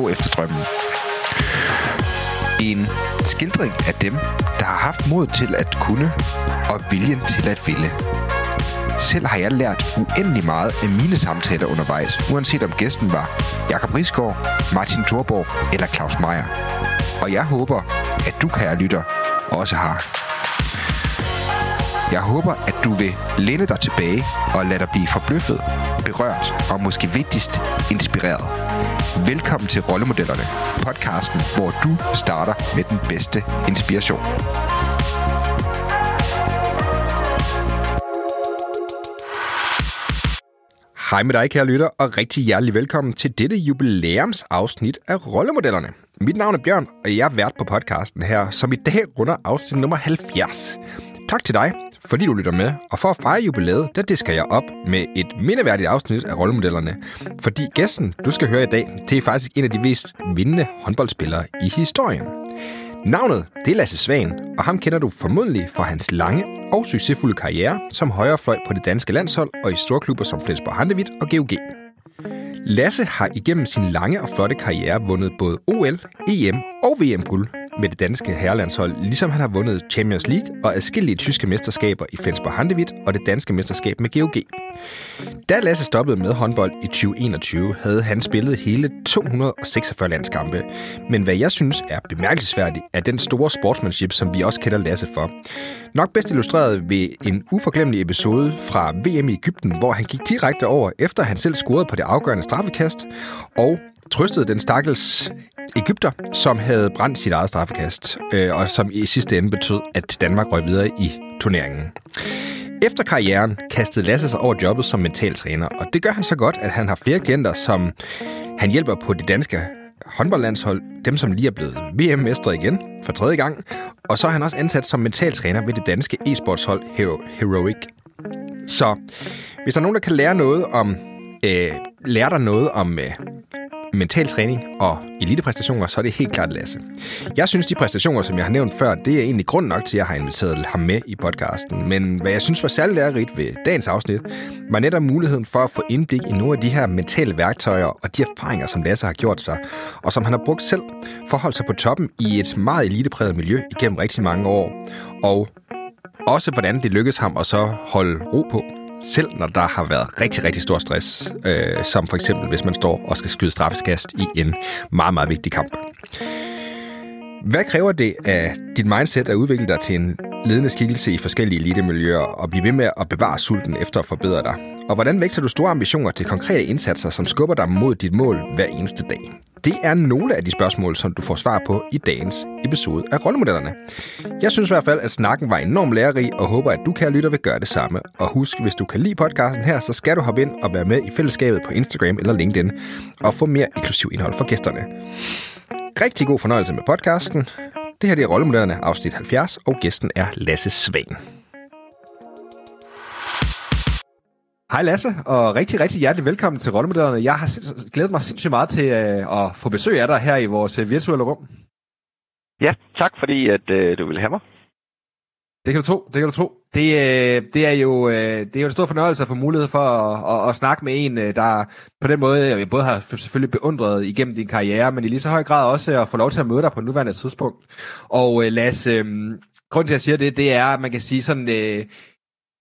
gå efter drømmen. En skildring af dem, der har haft mod til at kunne og viljen til at ville. Selv har jeg lært uendelig meget af mine samtaler undervejs, uanset om gæsten var Jakob Risgaard, Martin Thorborg eller Claus Meier. Og jeg håber, at du, kære lytter, også har. Jeg håber, at du vil læne dig tilbage og lade dig blive forbløffet, berørt og måske vigtigst inspireret. Velkommen til Rollemodellerne, podcasten, hvor du starter med den bedste inspiration. Hej med dig, kære lytter, og rigtig hjertelig velkommen til dette jubilæumsafsnit af Rollemodellerne. Mit navn er Bjørn, og jeg er vært på podcasten her, som i dag runder afsnit nummer 70. Tak til dig, fordi du lytter med, og for at fejre jubilæet, der disker jeg op med et mindeværdigt afsnit af Rollemodellerne. Fordi gæsten, du skal høre i dag, det er faktisk en af de mest vindende håndboldspillere i historien. Navnet, det er Lasse Svan, og ham kender du formodentlig for hans lange og succesfulde karriere som højrefløj på det danske landshold og i storklubber som Flensborg Handewitt og GOG. Lasse har igennem sin lange og flotte karriere vundet både OL, EM og VM-guld med det danske herrelandshold, ligesom han har vundet Champions League og adskillige tyske mesterskaber i Flensborg Handewitt og det danske mesterskab med GOG. Da Lasse stoppede med håndbold i 2021, havde han spillet hele 246 landskampe. Men hvad jeg synes er bemærkelsesværdigt, er den store sportsmanship, som vi også kender Lasse for. Nok bedst illustreret ved en uforglemmelig episode fra VM i Ægypten, hvor han gik direkte over, efter han selv scorede på det afgørende straffekast, og trøstede den stakkels Ægypter, som havde brændt sit eget straffekast, øh, og som i sidste ende betød, at Danmark røg videre i turneringen. Efter karrieren kastede Lasse sig over jobbet som mentaltræner, og det gør han så godt, at han har flere klienter, som han hjælper på det danske håndboldlandshold, dem som lige er blevet VM-mestre igen for tredje gang, og så er han også ansat som mentaltræner ved det danske e-sportshold Hero- Heroic. Så hvis der er nogen, der kan lære noget om, øh, lære dig noget om øh, mental træning og elitepræstationer, så er det helt klart Lasse. Jeg synes, de præstationer, som jeg har nævnt før, det er egentlig grund nok til, at jeg har inviteret ham med i podcasten. Men hvad jeg synes var særlig lærerigt ved dagens afsnit, var netop muligheden for at få indblik i nogle af de her mentale værktøjer og de erfaringer, som Lasse har gjort sig, og som han har brugt selv for at holde sig på toppen i et meget elitepræget miljø igennem rigtig mange år. Og også hvordan det lykkedes ham at så holde ro på, selv når der har været rigtig, rigtig stor stress, øh, som for eksempel hvis man står og skal skyde straffeskast i en meget, meget vigtig kamp. Hvad kræver det af dit mindset at udvikle dig til en ledende skikkelse i forskellige elitemiljøer og blive ved med at bevare sulten efter at forbedre dig? Og hvordan vægter du store ambitioner til konkrete indsatser, som skubber dig mod dit mål hver eneste dag? Det er nogle af de spørgsmål, som du får svar på i dagens episode af Rollemodellerne. Jeg synes i hvert fald, at snakken var enormt lærerig, og håber, at du, kan lytter, vil gøre det samme. Og husk, hvis du kan lide podcasten her, så skal du hoppe ind og være med i fællesskabet på Instagram eller LinkedIn, og få mere inklusiv indhold for gæsterne. Rigtig god fornøjelse med podcasten. Det her det er Rollemodellerne afsnit 70, og gæsten er Lasse Svan. Hej Lasse, og rigtig, rigtig hjertelig velkommen til Rollemodellerne. Jeg har glædet mig sindssygt meget til øh, at få besøg af dig her i vores øh, virtuelle rum. Ja, tak fordi at øh, du ville have mig. Det kan du tro, det kan du tro. Det, øh, det, er jo, øh, det er jo en stor fornøjelse at få mulighed for at, at, at snakke med en, øh, der på den måde jeg både har selvfølgelig beundret igennem din karriere, men i lige så høj grad også at få lov til at møde dig på nuværende tidspunkt. Og øh, Lads, øh, grunden til at jeg siger det, det er, at man kan sige sådan, øh,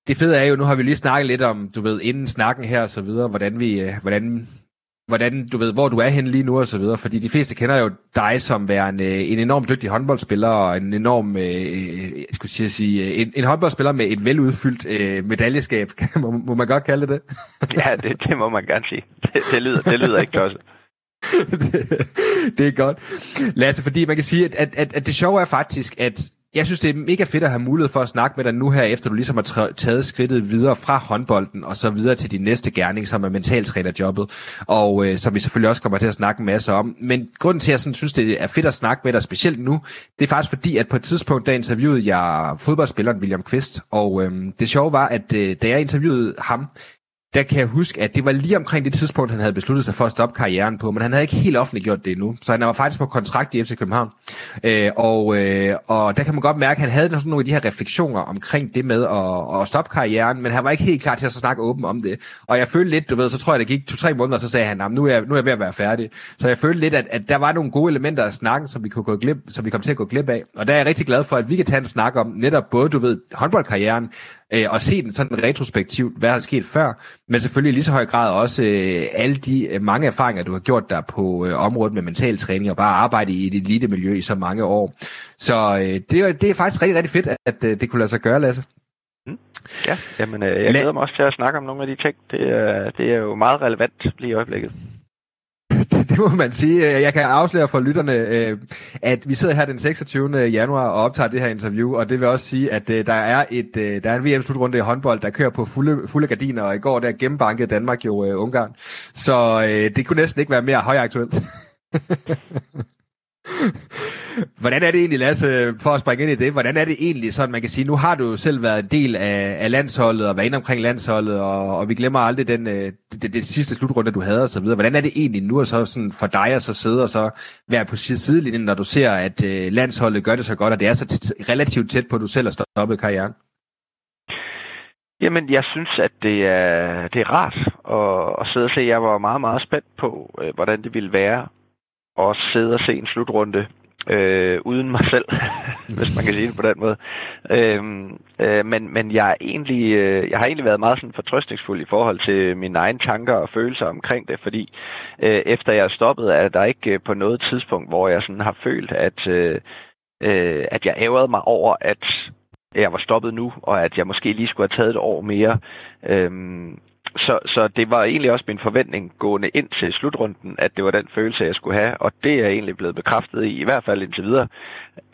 det fede er jo, nu har vi lige snakket lidt om, du ved, inden snakken her og så videre, hvordan vi, øh, hvordan hvordan, du ved, hvor du er henne lige nu og så videre, fordi de fleste kender jo dig som værende en enormt dygtig håndboldspiller og en enorm, øh, jeg skulle sige, sige en, en håndboldspiller med et veludfyldt øh, medaljeskab, må, må man godt kalde det det? ja, det, det må man gerne sige. Det, det, lyder, det lyder ikke tosset. det, det er godt. Lasse, fordi man kan sige, at, at, at, at det sjove er faktisk, at jeg synes, det er mega fedt at have mulighed for at snakke med dig nu her, efter du ligesom har taget skridtet videre fra håndbolden, og så videre til din næste gerning, som er mentaltrænerjobbet, og øh, som vi selvfølgelig også kommer til at snakke en masse om. Men grunden til, at jeg sådan, synes, det er fedt at snakke med dig, specielt nu, det er faktisk fordi, at på et tidspunkt, der interviewede jeg fodboldspilleren William Kvist, og øh, det sjove var, at øh, da jeg interviewede ham, der kan jeg huske, at det var lige omkring det tidspunkt, han havde besluttet sig for at stoppe karrieren på, men han havde ikke helt offentliggjort det endnu, så han var faktisk på kontrakt i FC København. Øh, og, øh, og der kan man godt mærke, at han havde sådan nogle af de her refleksioner omkring det med at, at stoppe karrieren, men han var ikke helt klar til at så snakke åben om det. Og jeg følte lidt, du ved, så tror jeg, det gik to-tre måneder, så sagde han, nu er, jeg, nu er jeg ved at være færdig. Så jeg følte lidt, at, at der var nogle gode elementer af snakken, som vi, kunne gå glip, som vi kom til at gå glip af. Og der er jeg rigtig glad for, at vi kan tage en snak om netop både, du ved, håndboldkarrieren, øh, og se den sådan retrospektivt, hvad der sket før, men selvfølgelig i lige så høj grad også øh, alle de øh, mange erfaringer, du har gjort der på øh, området med mental træning, og bare arbejde i et elite-miljø i så mange år. Så øh, det, er, det er faktisk rigtig, rigtig fedt, at øh, det kunne lade sig gøre, Lasse. Mm. Ja, jamen, øh, jeg glæder mig også til at snakke om nogle af de ting. Det, øh, det er jo meget relevant lige i øjeblikket. det må man sige. Øh, jeg kan afsløre for lytterne, øh, at vi sidder her den 26. januar og optager det her interview, og det vil også sige, at øh, der er et der er en VM-slutrunde i håndbold, der kører på fulde, fulde gardiner, og i går der gennembankede Danmark jo Ungarn. Så det kunne næsten ikke være mere højaktuelt. Hvordan er det egentlig, Lasse, for at springe ind i det, hvordan er det egentlig sådan, man kan sige, nu har du jo selv været en del af, af landsholdet og været inde omkring landsholdet, og, og vi glemmer aldrig den, øh, det, det, sidste slutrunde, du havde og så videre. Hvordan er det egentlig nu at så sådan for dig at så sidde og så være på sidelinjen, når du ser, at øh, landsholdet gør det så godt, og det er så relativt tæt på, at du selv har stoppet karrieren? Jamen, jeg synes, at det er, det er rart at, at sidde og se. Jeg var meget, meget spændt på, øh, hvordan det ville være at sidde og se en slutrunde øh, uden mig selv, hvis man kan sige det på den måde. Øhm, øh, men men jeg, er egentlig, øh, jeg har egentlig været meget sådan fortrøstningsfuld i forhold til mine egne tanker og følelser omkring det, fordi øh, efter jeg er stoppet, er der ikke øh, på noget tidspunkt, hvor jeg sådan har følt, at, øh, øh, at jeg ærgerede mig over, at jeg var stoppet nu, og at jeg måske lige skulle have taget et år mere. Øhm, så, så det var egentlig også min forventning gående ind til slutrunden, at det var den følelse, jeg skulle have, og det er egentlig blevet bekræftet i, i hvert fald indtil videre,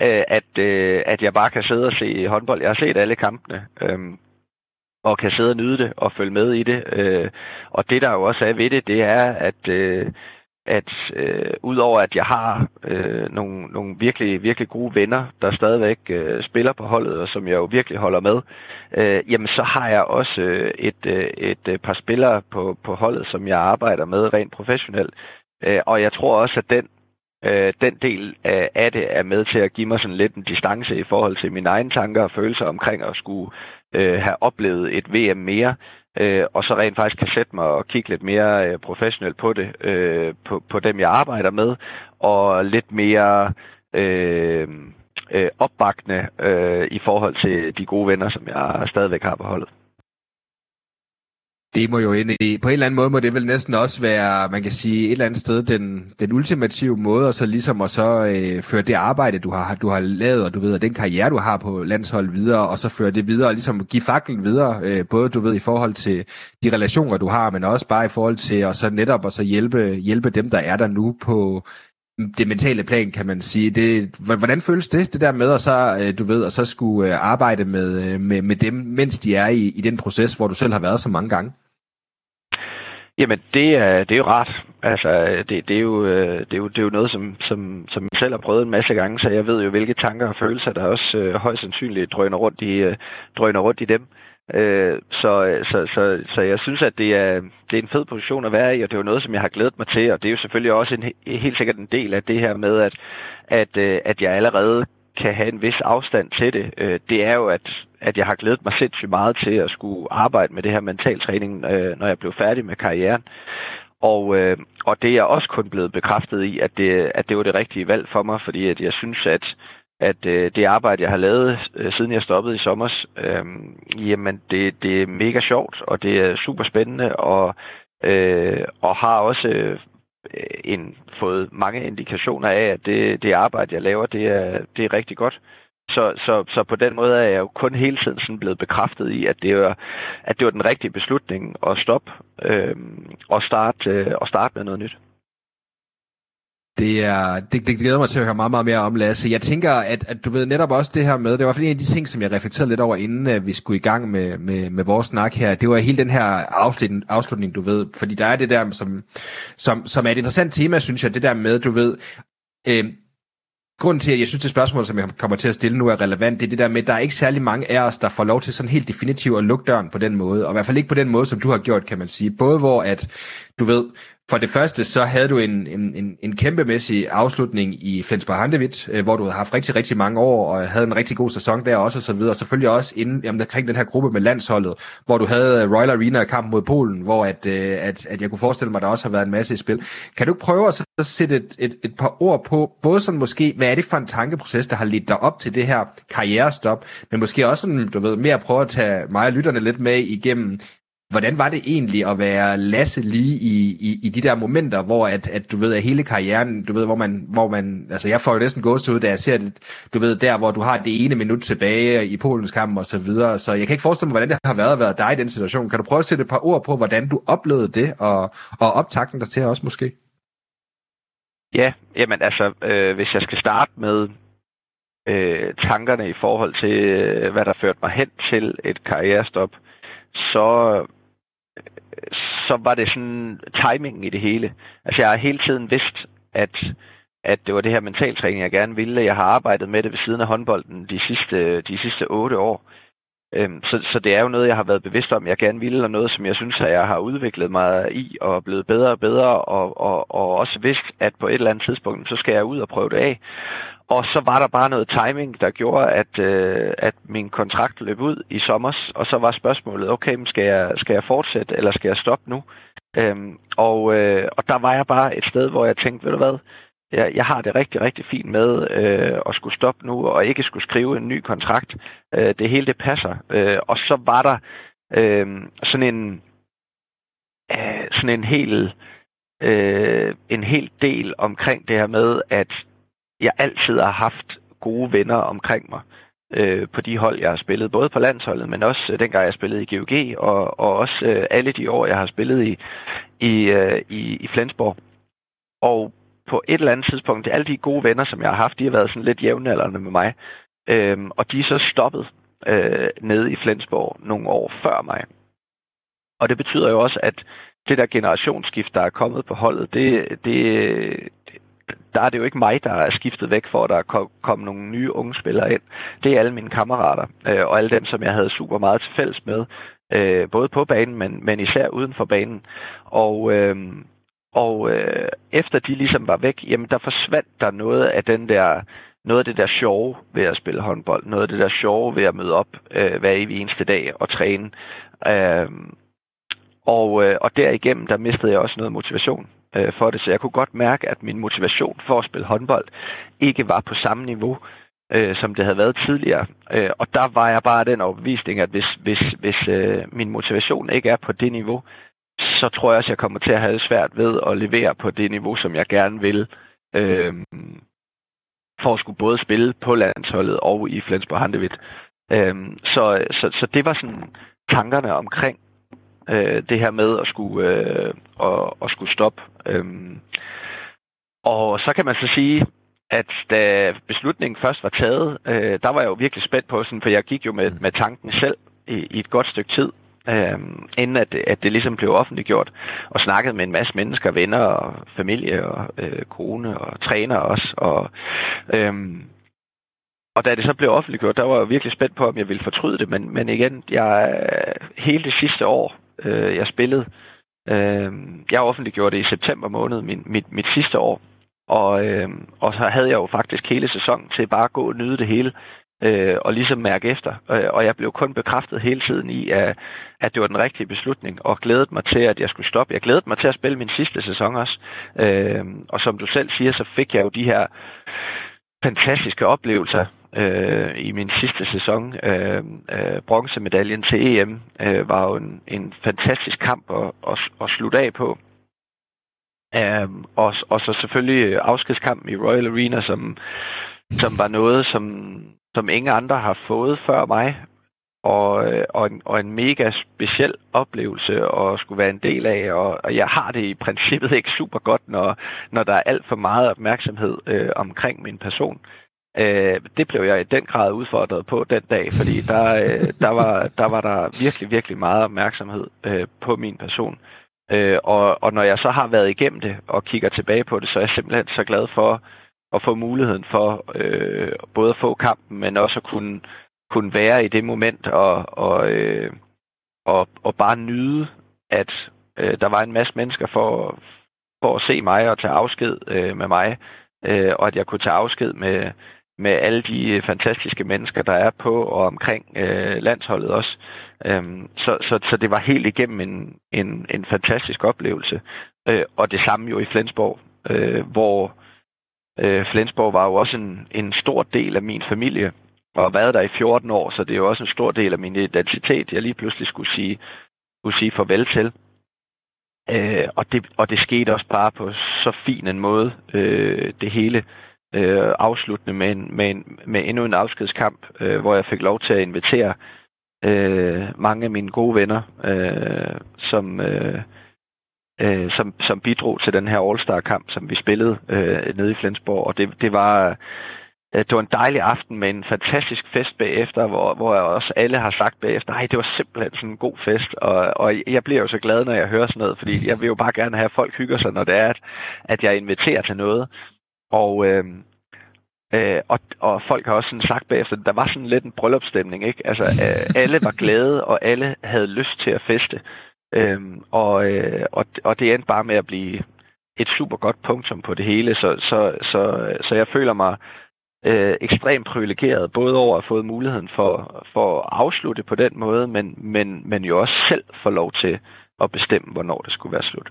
øh, at, øh, at jeg bare kan sidde og se håndbold. Jeg har set alle kampene, øhm, og kan sidde og nyde det og følge med i det. Øh, og det, der jo også er ved det, det er, at øh, at øh, udover at jeg har øh, nogle, nogle virkelig, virkelig gode venner, der stadigvæk øh, spiller på holdet, og som jeg jo virkelig holder med, øh, jamen så har jeg også øh, et, øh, et øh, par spillere på, på holdet, som jeg arbejder med rent professionelt. Øh, og jeg tror også, at den, øh, den del af, af det er med til at give mig sådan lidt en distance i forhold til mine egne tanker og følelser omkring at skulle øh, have oplevet et VM mere øh, og så rent faktisk kan sætte mig og kigge lidt mere øh, professionelt på det, øh, på, på dem jeg arbejder med, og lidt mere øh, øh, opbakende øh, i forhold til de gode venner, som jeg stadigvæk har på holdet det må jo ind i, på en eller anden måde må det vel næsten også være, man kan sige, et eller andet sted den, den ultimative måde, og så ligesom at så øh, føre det arbejde, du har, du har lavet, og du ved, og den karriere, du har på landshold videre, og så føre det videre, og ligesom give faklen videre, øh, både du ved, i forhold til de relationer, du har, men også bare i forhold til at så netop at så hjælpe, hjælpe dem, der er der nu på, det mentale plan, kan man sige. Det, hvordan føles det, det der med at så, øh, du ved, at så skulle øh, arbejde med, øh, med, med dem, mens de er i, i den proces, hvor du selv har været så mange gange? Jamen, det er, det er jo rart. Altså, det, det, er jo, øh, det, er jo, det er jo noget, som, som, som jeg selv har prøvet en masse gange, så jeg ved jo, hvilke tanker og følelser, der også øh, højst sandsynligt drøner rundt i, øh, drøner rundt i dem. Øh, så, øh, så, så, så jeg synes, at det er, det er en fed position at være i, og det er jo noget, som jeg har glædet mig til, og det er jo selvfølgelig også en, helt sikkert en del af det her med, at, at, øh, at jeg allerede kan have en vis afstand til det, øh, det er jo, at, at jeg har glædet mig sindssygt meget til at skulle arbejde med det her mentaltræning, øh, når jeg blev færdig med karrieren. Og, øh, og det er også kun blevet bekræftet i, at det, at det var det rigtige valg for mig, fordi at jeg synes, at, at øh, det arbejde, jeg har lavet, øh, siden jeg stoppede i sommer, øh, jamen det, det er mega sjovt, og det er super spændende, og, øh, og har også øh, en, fået mange indikationer af, at det, det arbejde, jeg laver, det er, det er rigtig godt. Så, så, så på den måde er jeg jo kun hele tiden sådan blevet bekræftet i, at det var, at det var den rigtige beslutning at stoppe øh, og, starte, øh, og starte med noget nyt. Det, er, det, det glæder mig til at høre meget, meget mere om, Lasse. Jeg tænker, at, at du ved netop også det her med, det var en af de ting, som jeg reflekterede lidt over, inden at vi skulle i gang med, med, med vores snak her, det var hele den her afslutning, afslutning, du ved, fordi der er det der, som, som, som er et interessant tema, synes jeg, det der med, du ved, øh, grunden til, at jeg synes, det spørgsmål, som jeg kommer til at stille nu, er relevant, det er det der med, at der er ikke særlig mange af os, der får lov til sådan helt definitivt at lukke døren på den måde, og i hvert fald ikke på den måde, som du har gjort, kan man sige. Både hvor at, du ved, for det første, så havde du en, en, en, kæmpemæssig afslutning i Flensborg Handevit, øh, hvor du havde haft rigtig, rigtig mange år, og havde en rigtig god sæson der også, og så videre. Og selvfølgelig også inden, jamen, omkring den her gruppe med landsholdet, hvor du havde øh, Royal Arena kamp mod Polen, hvor at, øh, at, at jeg kunne forestille mig, at der også har været en masse i spil. Kan du prøve at så sætte et, et, et par ord på, både sådan måske, hvad er det for en tankeproces, der har ledt dig op til det her karrierestop, men måske også sådan, du ved, mere at prøve at tage mig og lytterne lidt med igennem, Hvordan var det egentlig at være Lasse lige i, i, i de der momenter, hvor at, at du ved, at hele karrieren, du ved, hvor man, hvor man altså jeg får jo næsten gåsehud, da jeg ser det, du ved, der hvor du har det ene minut tilbage i Polens kamp og så videre, så jeg kan ikke forestille mig, hvordan det har været at være dig i den situation. Kan du prøve at sætte et par ord på, hvordan du oplevede det, og, og optakten der til også måske? Ja, jamen altså, øh, hvis jeg skal starte med øh, tankerne i forhold til, øh, hvad der førte mig hen til et karrierestop, så så var det sådan timingen i det hele. Altså jeg har hele tiden vidst, at, at det var det her mentaltræning, jeg gerne ville. Jeg har arbejdet med det ved siden af håndbolden de sidste, de sidste otte år. Øhm, så, så det er jo noget, jeg har været bevidst om, jeg gerne ville, og noget, som jeg synes, at jeg har udviklet mig i, og blevet bedre og bedre, og, og, og også vidst, at på et eller andet tidspunkt, så skal jeg ud og prøve det af. Og så var der bare noget timing, der gjorde, at, øh, at min kontrakt løb ud i sommer, og så var spørgsmålet, okay, men skal jeg, skal jeg fortsætte, eller skal jeg stoppe nu? Øhm, og, øh, og der var jeg bare et sted, hvor jeg tænkte, ved du hvad, jeg, jeg har det rigtig, rigtig fint med øh, at skulle stoppe nu, og ikke skulle skrive en ny kontrakt. Øh, det hele, det passer. Øh, og så var der øh, sådan en, øh, sådan en hel, øh, en hel del omkring det her med, at jeg altid har haft gode venner omkring mig øh, på de hold, jeg har spillet. Både på landsholdet, men også øh, dengang jeg spillede i GOG, og, og også øh, alle de år, jeg har spillet i, i, øh, i, i Flensborg. Og på et eller andet tidspunkt, alle de gode venner, som jeg har haft, de har været sådan lidt jævnaldrende med mig. Øh, og de er så stoppet øh, nede i Flensborg nogle år før mig. Og det betyder jo også, at det der generationsskift, der er kommet på holdet, det, det, der er det jo ikke mig, der er skiftet væk for, at der er kommet nogle nye unge spillere ind. Det er alle mine kammerater, øh, og alle dem, som jeg havde super meget til fælles med, øh, både på banen, men, men især uden for banen. Og, øh, og øh, efter de ligesom var væk, jamen der forsvandt der noget af den der noget af det der sjove ved at spille håndbold, noget af det der sjove ved at møde op øh, hver evig eneste dag og træne. Øh, og, øh, og derigennem, der mistede jeg også noget motivation øh, for det, så jeg kunne godt mærke, at min motivation for at spille håndbold ikke var på samme niveau, øh, som det havde været tidligere. Øh, og der var jeg bare den overbevisning, at hvis, hvis, hvis øh, min motivation ikke er på det niveau, så tror jeg også, jeg kommer til at have det svært ved at levere på det niveau, som jeg gerne vil, øh, for at skulle både spille på landsholdet og i Flensborg Handewitt. Øh, så, så, så det var sådan tankerne omkring øh, det her med at skulle, øh, at, at skulle stoppe. Øhm, og så kan man så sige, at da beslutningen først var taget, øh, der var jeg jo virkelig spændt på, sådan, for jeg gik jo med, med tanken selv i, i et godt stykke tid, øh, inden at, at det ligesom blev offentliggjort, og snakkede med en masse mennesker, venner og familie og øh, kone og træner også. Og, øh, og da det så blev offentliggjort, der var jeg virkelig spændt på, om jeg ville fortryde det, men, men igen, jeg, hele det sidste år, øh, jeg spillede. Øh, jeg offentliggjorde det i september måned, min, mit, mit sidste år. Og, øh, og så havde jeg jo faktisk hele sæsonen til bare at gå og nyde det hele, øh, og ligesom mærke efter. Øh, og jeg blev kun bekræftet hele tiden i, at, at det var den rigtige beslutning, og glædede mig til, at jeg skulle stoppe. Jeg glædede mig til at spille min sidste sæson også. Øh, og som du selv siger, så fik jeg jo de her fantastiske oplevelser øh, i min sidste sæson. Øh, øh, bronzemedaljen til EM øh, var jo en, en fantastisk kamp at, at, at slutte af på. Øh, og, og så selvfølgelig afskedskampen i Royal Arena, som, som var noget, som, som ingen andre har fået før mig. og, øh, og, en, og en mega speciel oplevelse at skulle være en del af, og, og jeg har det i princippet ikke super godt, når, når der er alt for meget opmærksomhed øh, omkring min person. Øh, Øh, det blev jeg i den grad udfordret på den dag, fordi der, øh, der, var, der var der virkelig, virkelig meget opmærksomhed øh, på min person. Øh, og, og når jeg så har været igennem det og kigger tilbage på det, så er jeg simpelthen så glad for at få muligheden for øh, både at få kampen, men også at kunne, kunne være i det moment og, og, øh, og, og bare nyde, at øh, der var en masse mennesker for, for at se mig og tage afsked øh, med mig, øh, og at jeg kunne tage afsked med, med alle de øh, fantastiske mennesker, der er på og omkring øh, landsholdet også. Øhm, så, så, så det var helt igennem en, en, en fantastisk oplevelse. Øh, og det samme jo i Flensborg, øh, hvor øh, Flensborg var jo også en, en stor del af min familie, og har været der i 14 år, så det er jo også en stor del af min identitet, jeg lige pludselig skulle sige, skulle sige farvel til. Øh, og, det, og det skete også bare på så fin en måde, øh, det hele øh, afsluttende med, en, med, en, med endnu en afskedskamp, øh, hvor jeg fik lov til at invitere øh, mange af mine gode venner, øh, som, øh, øh, som, som bidrog til den her All-Star-kamp, som vi spillede øh, nede i Flensborg. Og det, det var... Øh, det var en dejlig aften med en fantastisk fest bagefter, hvor, hvor også alle har sagt bagefter, nej, det var simpelthen sådan en god fest, og, og jeg bliver jo så glad, når jeg hører sådan noget, fordi jeg vil jo bare gerne have, at folk hygger sig, når det er, at, at jeg inviterer til noget. Og, øh, øh, og, og folk har også sådan sagt bagefter, der var sådan lidt en bryllupsstemning, ikke? Altså, øh, alle var glade, og alle havde lyst til at feste. Øh, og, øh, og, og det endte bare med at blive et super godt punktum på det hele, så, så, så, så jeg føler mig øh, ekstremt privilegeret, både over at have fået muligheden for, for at afslutte på den måde, men, men, men jo også selv få lov til at bestemme, hvornår det skulle være slut.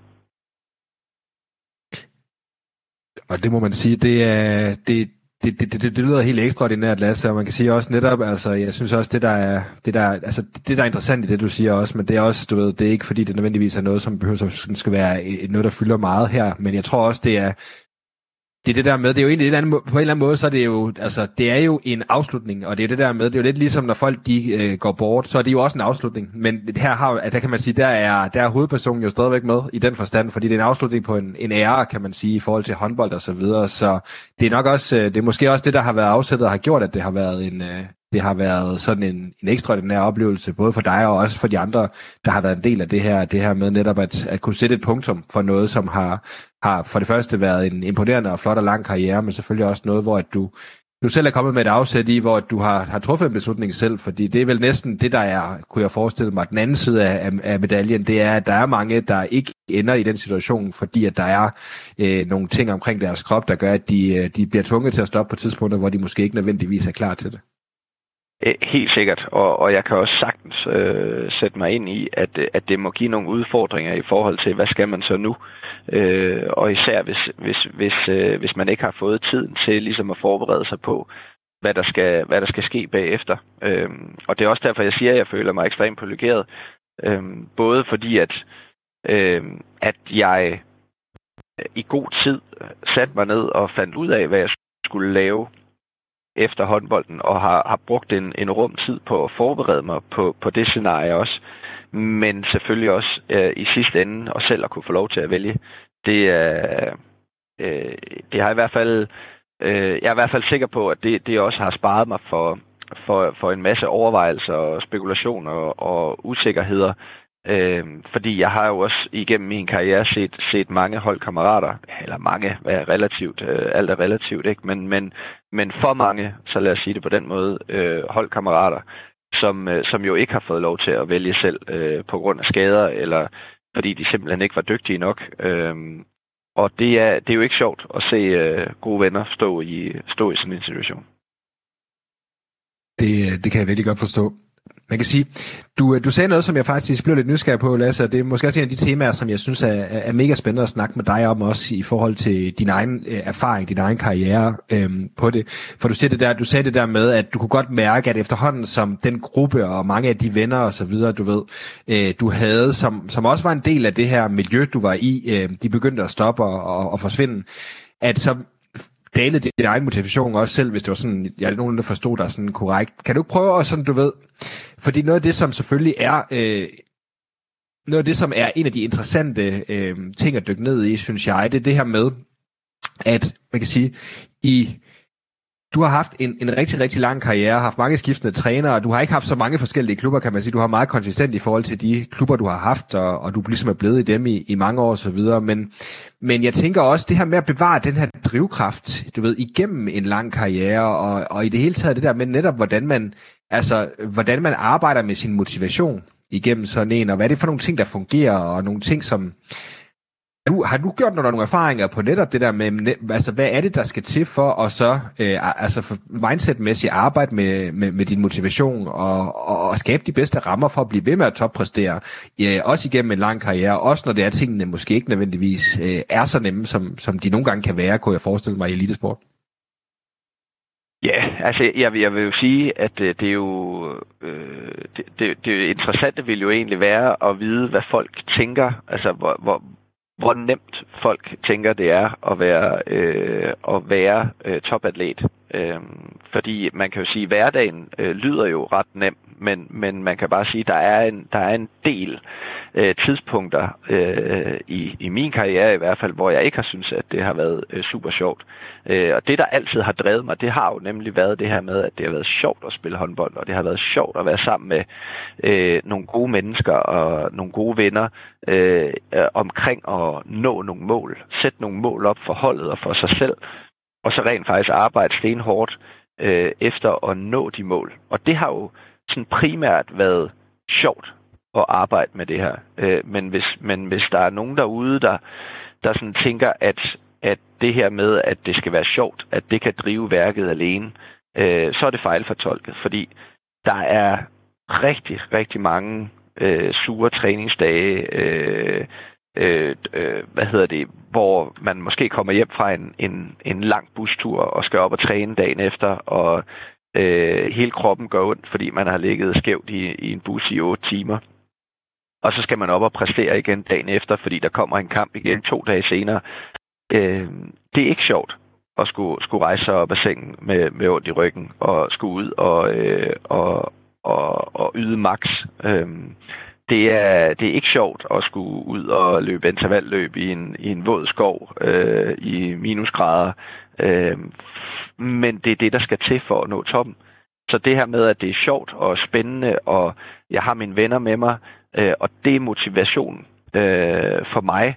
Og det må man sige, det er, det, det, det, det, det lyder helt ekstraordinært, Lasse, og man kan sige også netop, altså, jeg synes også, det der er, det der, altså, det der er interessant i det, du siger også, men det er også, du ved, det er ikke fordi, det nødvendigvis er noget, som behøver, som skal være noget, der fylder meget her, men jeg tror også, det er, det er det der med, det er jo egentlig et andet, på en eller anden måde, så er det jo, altså, det er jo en afslutning, og det er det der med, det er jo lidt ligesom, når folk de øh, går bort, så er det jo også en afslutning, men her har, der kan man sige, der er, der er hovedpersonen jo stadigvæk med i den forstand, fordi det er en afslutning på en, en ære, kan man sige, i forhold til håndbold og så videre, så det er nok også, øh, det er måske også det, der har været afsættet og har gjort, at det har været en, øh, det har været sådan en, en ekstraordinær oplevelse, både for dig og også for de andre, der har været en del af det her, det her med netop at, at kunne sætte et punktum for noget, som har, har for det første været en imponerende og flot og lang karriere, men selvfølgelig også noget, hvor at du, du selv er kommet med et afsæt i, hvor du har, har truffet en beslutning selv, fordi det er vel næsten det, der er, kunne jeg forestille mig, den anden side af, af medaljen, det er, at der er mange, der ikke ender i den situation, fordi at der er øh, nogle ting omkring deres krop, der gør, at de, øh, de bliver tvunget til at stoppe på tidspunkter, hvor de måske ikke nødvendigvis er klar til det. Øh, helt sikkert, og, og jeg kan også sagtens øh, sætte mig ind i, at, at det må give nogle udfordringer i forhold til, hvad skal man så nu? Øh, og især hvis, hvis, hvis, øh, hvis man ikke har fået tiden til ligesom at forberede sig på, hvad der skal, hvad der skal ske bagefter. Øh, og det er også derfor, jeg siger, at jeg føler mig ekstremt privilegeret. Øh, både fordi, at, øh, at jeg øh, i god tid satte mig ned og fandt ud af, hvad jeg skulle lave efter håndbolden, og har, har brugt en, en rum tid på at forberede mig på, på det scenarie også. Men selvfølgelig også øh, i sidste ende, og selv at kunne få lov til at vælge. Det, øh, øh, det har i hvert fald, øh, jeg er i hvert fald sikker på, at det, det også har sparet mig for, for, for en masse overvejelser og spekulationer og, og usikkerheder, Øh, fordi jeg har jo også igennem min karriere set, set mange holdkammerater, eller mange, hvad er relativt, øh, alt er relativt, ikke? Men, men, men for mange, så lad os sige det på den måde, øh, holdkammerater, som, øh, som jo ikke har fået lov til at vælge selv øh, på grund af skader, eller fordi de simpelthen ikke var dygtige nok. Øh, og det er, det er jo ikke sjovt at se øh, gode venner stå i, stå i sådan en situation. Det, øh, det kan jeg virkelig godt forstå man kan sige, du, øh, du sagde noget, som jeg faktisk blev lidt nysgerrig på, Lasse, og det er måske også en af de temaer, som jeg synes er, er mega spændende at snakke med dig om, også i forhold til din egen øh, erfaring, din egen karriere øhm, på det. For du, siger det der, du sagde det der med, at du kunne godt mærke, at efterhånden som den gruppe og mange af de venner og så videre, du ved, øh, du havde, som, som også var en del af det her miljø, du var i, øh, de begyndte at stoppe og, og, og forsvinde, at så dalet din egen motivation også selv, hvis det var sådan, jeg er nogen, der forstod dig sådan korrekt. Kan du ikke prøve at sådan, du ved, fordi noget af det, som selvfølgelig er, øh, noget af det, som er en af de interessante øh, ting at dykke ned i, synes jeg, det er det her med, at man kan sige, i du har haft en, en rigtig, rigtig lang karriere, haft mange skiftende trænere, du har ikke haft så mange forskellige klubber, kan man sige. Du har meget konsistent i forhold til de klubber, du har haft, og, og du ligesom er blevet i dem i, i mange år og så videre. Men, men jeg tænker også, det her med at bevare den her drivkraft, du ved, igennem en lang karriere, og, og i det hele taget det der med netop, hvordan man, altså, hvordan man arbejder med sin motivation igennem sådan en, og hvad er det for nogle ting, der fungerer, og nogle ting, som, du, har du gjort noget, nogle erfaringer på netop det der med, altså hvad er det, der skal til for at så, øh, altså for mindsetmæssigt arbejde med, med, med din motivation og, og, og skabe de bedste rammer for at blive ved med at toppræstere, ja, også igennem en lang karriere, også når det er tingene måske ikke nødvendigvis øh, er så nemme, som, som de nogle gange kan være, kunne jeg forestille mig i elitesport? Ja, altså jeg, jeg vil jo sige, at det, det er jo øh, det, det, det interessante vil jo egentlig være at vide, hvad folk tænker, altså hvor, hvor, hvor nemt folk tænker, det er at være, øh, at være øh, topatlet. Øh, fordi man kan jo sige, at hverdagen øh, lyder jo ret nem, men, men man kan bare sige, at der er en, der er en del øh, tidspunkter øh, i, i min karriere i hvert fald, hvor jeg ikke har synes, at det har været øh, super sjovt. Øh, og det, der altid har drevet mig, det har jo nemlig været det her med, at det har været sjovt at spille håndbold, og det har været sjovt at være sammen med øh, nogle gode mennesker og nogle gode venner øh, øh, omkring at nå nogle mål. Sætte nogle mål op for holdet og for sig selv, og så rent faktisk arbejde stenhårdt øh, efter at nå de mål. Og det har jo sådan primært været sjovt at arbejde med det her. Øh, men, hvis, men hvis der er nogen derude, der, der sådan tænker, at, at det her med, at det skal være sjovt, at det kan drive værket alene, øh, så er det fejlfortolket, fordi der er rigtig, rigtig mange øh, sure træningsdage, øh, øh, øh, hvad hedder det, hvor man måske kommer hjem fra en, en, en lang bustur og skal op og træne dagen efter, og øh, hele kroppen gør ondt, fordi man har ligget skævt i, i en bus i otte timer. Og så skal man op og præstere igen dagen efter, fordi der kommer en kamp igen to dage senere. Øh, det er ikke sjovt at skulle, skulle rejse sig op af sengen med, med ondt i ryggen og skulle ud og, øh, og, og, og yde max. Øh, det er, det er ikke sjovt at skulle ud og løbe intervalløb i en, i en våd skov øh, i minusgrader. Øh, men det er det, der skal til for at nå toppen. Så det her med, at det er sjovt og spændende, og jeg har mine venner med mig, øh, og det er motivation øh, for mig,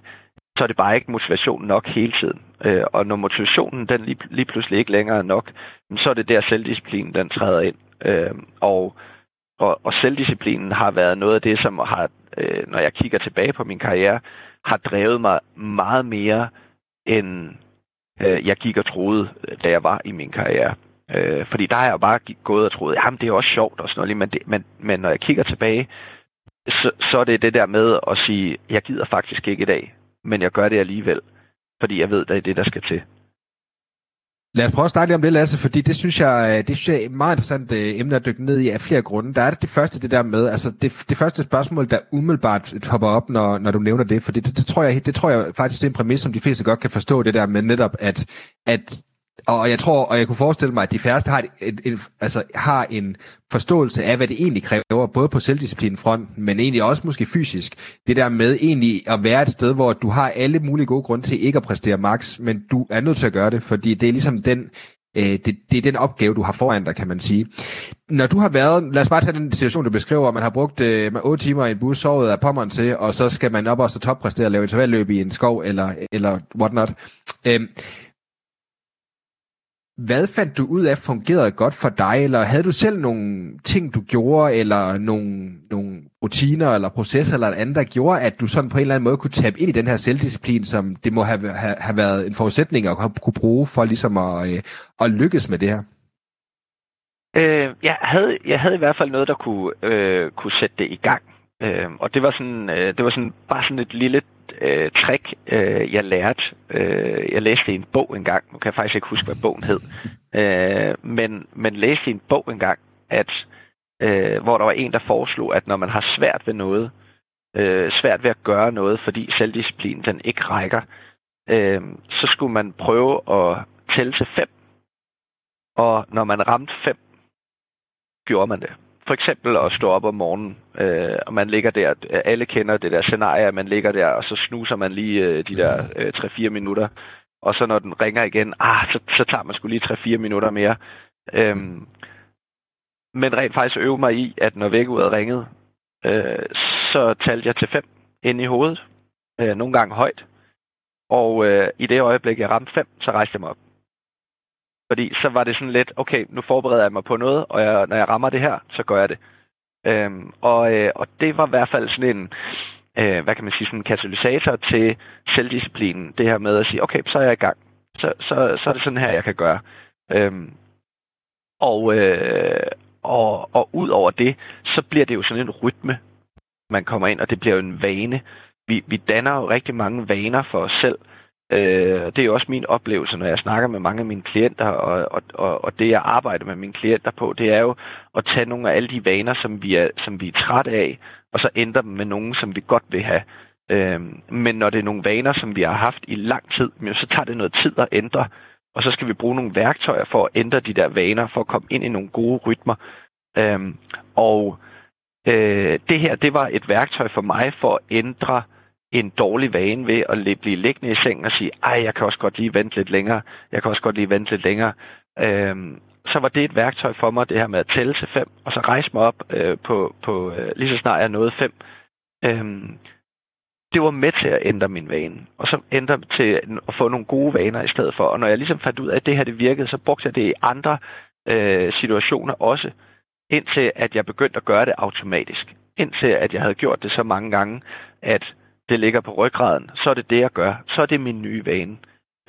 så er det bare ikke motivation nok hele tiden. Øh, og når motivationen den lige, lige pludselig ikke længere er nok, så er det der selvdisciplinen den træder ind. Øh, og og, og selvdisciplinen har været noget af det, som har, øh, når jeg kigger tilbage på min karriere, har drevet mig meget mere, end øh, jeg gik og troede, da jeg var i min karriere. Øh, fordi der har jeg bare gået og troet, jamen det er også sjovt og sådan noget, men, det, men, men når jeg kigger tilbage, så, så er det det der med at sige, jeg gider faktisk ikke i dag, men jeg gør det alligevel, fordi jeg ved, at det er det, der skal til. Lad os prøve at snakke lidt om det, Lasse, fordi det synes jeg, øh, det synes jeg er et meget interessant øh, emne at dykke ned i af flere grunde. Der er det, det første, det der med, altså det, det første spørgsmål, der umiddelbart hopper op, når, når du nævner det, for det, det, det, tror jeg, det tror jeg faktisk det er en præmis, som de fleste godt kan forstå, det der med netop, at, at og jeg tror, og jeg kunne forestille mig, at de færreste har, et, et, altså, har en forståelse af, hvad det egentlig kræver, både på selvdisciplinfronten, men egentlig også måske fysisk. Det der med egentlig at være et sted, hvor du har alle mulige gode grunde til ikke at præstere max, men du er nødt til at gøre det, fordi det er ligesom den, øh, det, det er den opgave, du har foran dig, kan man sige. Når du har været, lad os bare tage den situation, du beskriver, man har brugt øh, 8 timer i en bus, sovet af pommeren til, og så skal man op og så toppræstere og lave intervalløb i en skov, eller, eller whatnot. Øh, hvad fandt du ud af fungerede godt for dig, eller havde du selv nogle ting, du gjorde, eller nogle, nogle rutiner eller processer eller andet, der gjorde, at du sådan på en eller anden måde kunne tabe ind i den her selvdisciplin, som det må have, have, have været en forudsætning at kunne bruge for ligesom at, øh, at lykkes med det her? Øh, jeg, havde, jeg havde i hvert fald noget, der kunne, øh, kunne sætte det i gang. Øh, og det var sådan, øh, det var sådan bare sådan et lille øh, trick, øh, jeg lærte. Øh, jeg læste i en bog engang. Nu kan jeg faktisk ikke huske, hvad bogen hed. Øh, men, men læste i en bog engang, at, øh, hvor der var en, der foreslog, at når man har svært ved noget, øh, svært ved at gøre noget, fordi selvdisciplinen den ikke rækker, øh, så skulle man prøve at tælle til fem. Og når man ramte fem, gjorde man det. For eksempel at stå op om morgenen, øh, og man ligger der, alle kender det der scenarie, at man ligger der, og så snuser man lige øh, de der øh, 3-4 minutter, og så når den ringer igen, ah, så, så tager man skulle lige 3-4 minutter mere. Øhm, men rent faktisk øve mig i, at når vækkeuret ringede, øh, så talte jeg til fem ind i hovedet, øh, nogle gange højt. Og øh, i det øjeblik, jeg ramte fem, så rejste jeg mig op. Fordi så var det sådan lidt, okay, nu forbereder jeg mig på noget, og jeg, når jeg rammer det her, så gør jeg det. Øhm, og, øh, og det var i hvert fald sådan en, øh, hvad kan man sige, sådan en katalysator til selvdisciplinen. Det her med at sige, okay, så er jeg i gang. Så, så, så er det sådan her, jeg kan gøre. Øhm, og, øh, og, og ud over det, så bliver det jo sådan en rytme, man kommer ind, og det bliver jo en vane. Vi, vi danner jo rigtig mange vaner for os selv. Øh, det er også min oplevelse, når jeg snakker med mange af mine klienter, og, og, og, og det jeg arbejder med mine klienter på, det er jo at tage nogle af alle de vaner, som vi er, som vi er træt af, og så ændre dem med nogen, som vi godt vil have. Øh, men når det er nogle vaner, som vi har haft i lang tid, så tager det noget tid at ændre, og så skal vi bruge nogle værktøjer for at ændre de der vaner, for at komme ind i nogle gode rytmer. Øh, og øh, det her, det var et værktøj for mig for at ændre en dårlig vane ved at blive liggende i sengen og sige, ej, jeg kan også godt lige vente lidt længere, jeg kan også godt lige vente lidt længere. Øhm, så var det et værktøj for mig, det her med at tælle til fem, og så rejse mig op øh, på, på øh, lige så snart jeg nåede fem. Øhm, det var med til at ændre min vane, og så ændre til at få nogle gode vaner i stedet for. Og når jeg ligesom fandt ud af, at det her det virkede, så brugte jeg det i andre øh, situationer også, indtil at jeg begyndte at gøre det automatisk. Indtil at jeg havde gjort det så mange gange, at det ligger på ryggraden, så er det det, jeg gør. Så er det min nye vane.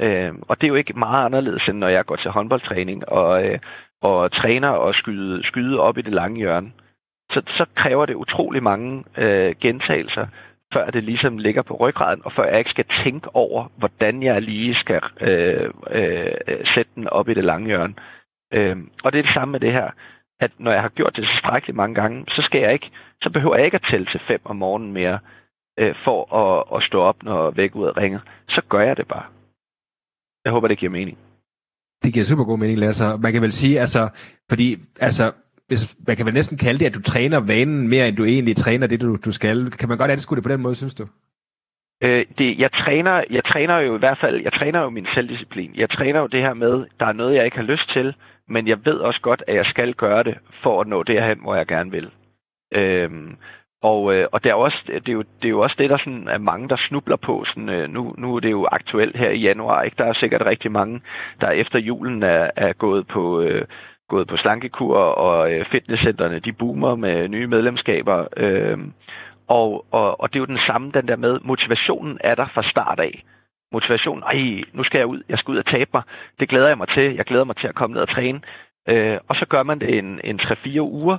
Øh, og det er jo ikke meget anderledes, end når jeg går til håndboldtræning og, øh, og træner og skyde, skyde op i det lange hjørne. Så, så kræver det utrolig mange øh, gentagelser, før det ligesom ligger på ryggraden, og før jeg ikke skal tænke over, hvordan jeg lige skal øh, øh, sætte den op i det lange hjørne. Øh, og det er det samme med det her, at når jeg har gjort det tilstrækkeligt mange gange, så skal jeg ikke, så behøver jeg ikke at tælle til fem om morgenen mere øh, for at, at stå op, når vækkeuret ringer, så gør jeg det bare. Jeg håber, det giver mening. Det giver super god mening, Lasse. Man kan vel sige, altså, fordi, altså, hvis, man kan vel næsten kalde det, at du træner vanen mere, end du egentlig træner det, du, du skal. Kan man godt anskue det på den måde, synes du? Øh, det, jeg, træner, jeg træner jo i hvert fald, jeg træner jo min selvdisciplin. Jeg træner jo det her med, der er noget, jeg ikke har lyst til, men jeg ved også godt, at jeg skal gøre det, for at nå derhen, hvor jeg gerne vil. Øhm, og, øh, og det, er også, det, er jo, det er jo også det, der sådan er mange, der snubler på. Sådan, øh, nu, nu er det jo aktuelt her i januar. Ikke? Der er sikkert rigtig mange, der efter julen er, er gået på... Øh, gået på slankekur, og øh, fitnesscenterne, de boomer med nye medlemskaber. Øh, og, og, og det er jo den samme, den der med, motivationen er der fra start af. Motivationen, ej, nu skal jeg ud, jeg skal ud og tabe mig. Det glæder jeg mig til. Jeg glæder mig til at komme ned og træne. Øh, og så gør man det en, en 3-4 uger,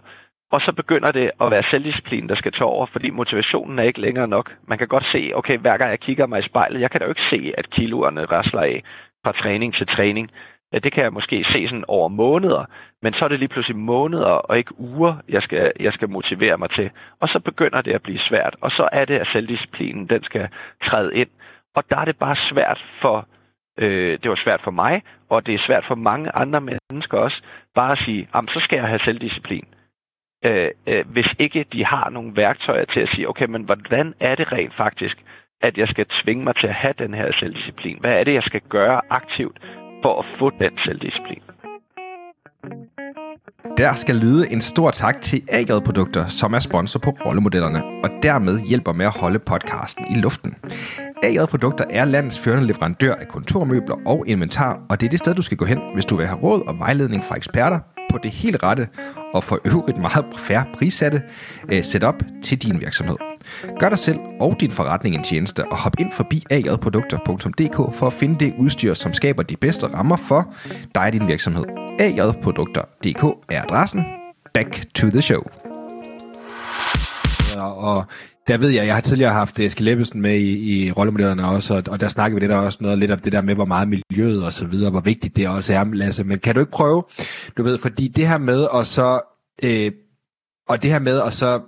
og så begynder det at være selvdisciplin, der skal tage over, fordi motivationen er ikke længere nok. Man kan godt se, okay, hver gang jeg kigger mig i spejlet, jeg kan da jo ikke se, at kiloerne rasler af fra træning til træning. Ja, det kan jeg måske se sådan over måneder, men så er det lige pludselig måneder og ikke uger, jeg skal, jeg skal motivere mig til. Og så begynder det at blive svært, og så er det, at selvdisciplinen den skal træde ind. Og der er det bare svært for, øh, det var svært for mig, og det er svært for mange andre mennesker også, bare at sige, så skal jeg have selvdisciplin øh, øh, hvis ikke de har nogle værktøjer til at sige, okay, men hvordan er det rent faktisk, at jeg skal tvinge mig til at have den her selvdisciplin? Hvad er det, jeg skal gøre aktivt for at få den selvdisciplin? Der skal lyde en stor tak til AJ Produkter, som er sponsor på rollemodellerne, og dermed hjælper med at holde podcasten i luften. AJ Produkter er landets førende leverandør af kontormøbler og inventar, og det er det sted, du skal gå hen, hvis du vil have råd og vejledning fra eksperter på det helt rette og for øvrigt meget færre prissatte øh, setup til din virksomhed. Gør dig selv og din forretning en tjeneste og hop ind forbi ajprodukter.dk for at finde det udstyr, som skaber de bedste rammer for dig og din virksomhed. ajprodukter.dk er adressen. Back to the show. Og der ved jeg, jeg har tidligere haft øh, Eskild Ebbesen med i, i rollemodellerne også, og, og der snakker vi det der også noget lidt om det der med, hvor meget miljøet og så videre, hvor vigtigt det også er, Lasse. Men kan du ikke prøve, du ved, fordi det her med at så, øh, og det her med at så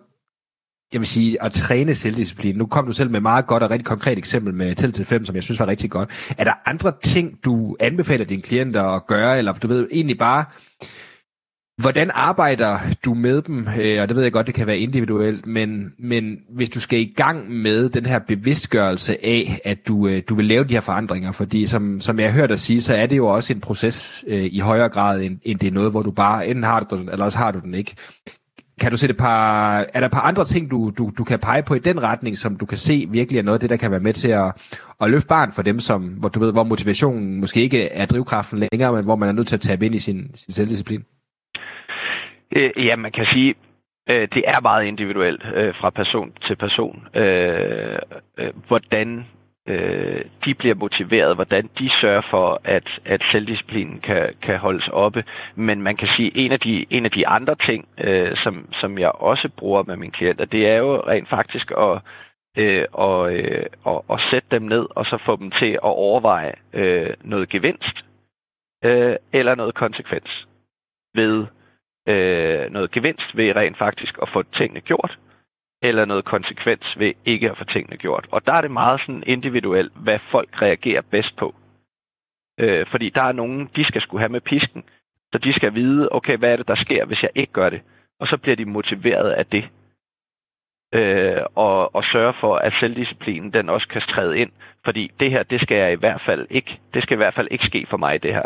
jeg vil sige, at træne selvdisciplin. Nu kom du selv med et meget godt og rigtig konkret eksempel med til til 5, som jeg synes var rigtig godt. Er der andre ting, du anbefaler dine klienter at gøre, eller du ved egentlig bare, Hvordan arbejder du med dem? Øh, og det ved jeg godt, det kan være individuelt, men, men hvis du skal i gang med den her bevidstgørelse af, at du, øh, du vil lave de her forandringer, fordi som, som jeg har hørt dig sige, så er det jo også en proces øh, i højere grad, end, end det er noget, hvor du bare enten har du den, eller også har du den ikke. Kan du se et par, er der et par andre ting, du, du, du kan pege på i den retning, som du kan se virkelig er noget af det, der kan være med til at, at løfte barn for dem, som, hvor, du ved, hvor motivationen måske ikke er drivkraften længere, men hvor man er nødt til at tabe ind i sin, sin selvdisciplin? Øh, ja, man kan sige, øh, det er meget individuelt øh, fra person til person, øh, øh, hvordan øh, de bliver motiveret, hvordan de sørger for, at, at selvdisciplinen kan, kan holdes oppe. Men man kan sige, en af de, en af de andre ting, øh, som, som jeg også bruger med mine klienter, det er jo rent faktisk at, øh, og, øh, og, og sætte dem ned, og så få dem til at overveje øh, noget gevinst øh, eller noget konsekvens ved øh, noget gevinst ved rent faktisk at få tingene gjort, eller noget konsekvens ved ikke at få tingene gjort. Og der er det meget sådan individuelt, hvad folk reagerer bedst på. Øh, fordi der er nogen, de skal skulle have med pisken, så de skal vide, okay, hvad er det, der sker, hvis jeg ikke gør det? Og så bliver de motiveret af det. Øh, og, og sørge for, at selvdisciplinen den også kan træde ind. Fordi det her, det skal jeg i hvert fald ikke, det skal i hvert fald ikke ske for mig, det her.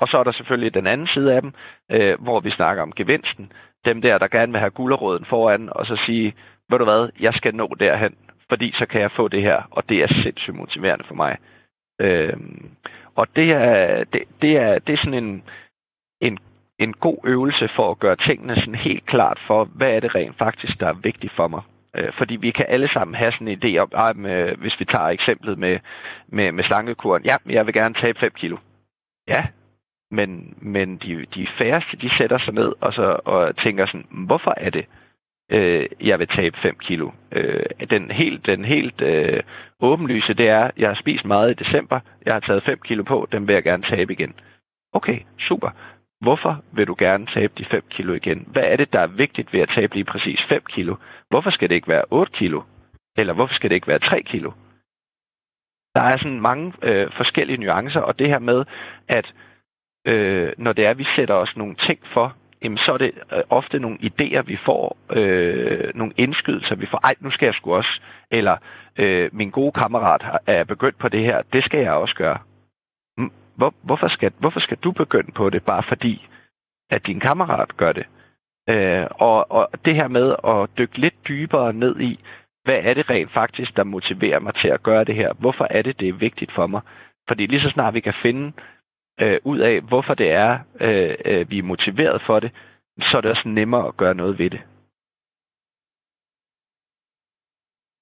Og så er der selvfølgelig den anden side af dem, øh, hvor vi snakker om gevinsten. Dem der, der gerne vil have gulderåden foran, og så sige, ved du hvad, jeg skal nå derhen, fordi så kan jeg få det her, og det er sindssygt motiverende for mig. Øh, og det er, det, det, er, det er sådan en, en, en god øvelse for at gøre tingene sådan helt klart for, hvad er det rent faktisk, der er vigtigt for mig. Øh, fordi vi kan alle sammen have sådan en idé om, ej, med, øh, hvis vi tager eksemplet med, med, med slankekuren, ja, jeg vil gerne tabe 5 kilo. Ja, men, men de, de færreste, de sætter sig ned og, så, og tænker sådan, hvorfor er det, øh, jeg vil tabe 5 kilo? Øh, den helt, den helt øh, åbenlyse, det er, jeg har spist meget i december, jeg har taget 5 kilo på, dem vil jeg gerne tabe igen. Okay, super. Hvorfor vil du gerne tabe de 5 kilo igen? Hvad er det, der er vigtigt ved at tabe lige præcis 5 kilo? Hvorfor skal det ikke være 8 kilo? Eller hvorfor skal det ikke være 3 kilo? Der er sådan mange øh, forskellige nuancer, og det her med, at øh, når det er, at vi sætter os nogle ting for, jamen, så er det øh, ofte nogle idéer, vi får, øh, nogle indskydelser, vi får. Ej, nu skal jeg sgu også. Eller øh, min gode kammerat er begyndt på det her, det skal jeg også gøre. Hvor, hvorfor, skal, hvorfor skal du begynde på det, bare fordi, at din kammerat gør det? Øh, og, og det her med at dykke lidt dybere ned i, hvad er det rent faktisk, der motiverer mig til at gøre det her? Hvorfor er det, det er vigtigt for mig? Fordi lige så snart vi kan finde øh, ud af, hvorfor det er, øh, øh, vi er motiveret for det, så er det også nemmere at gøre noget ved det.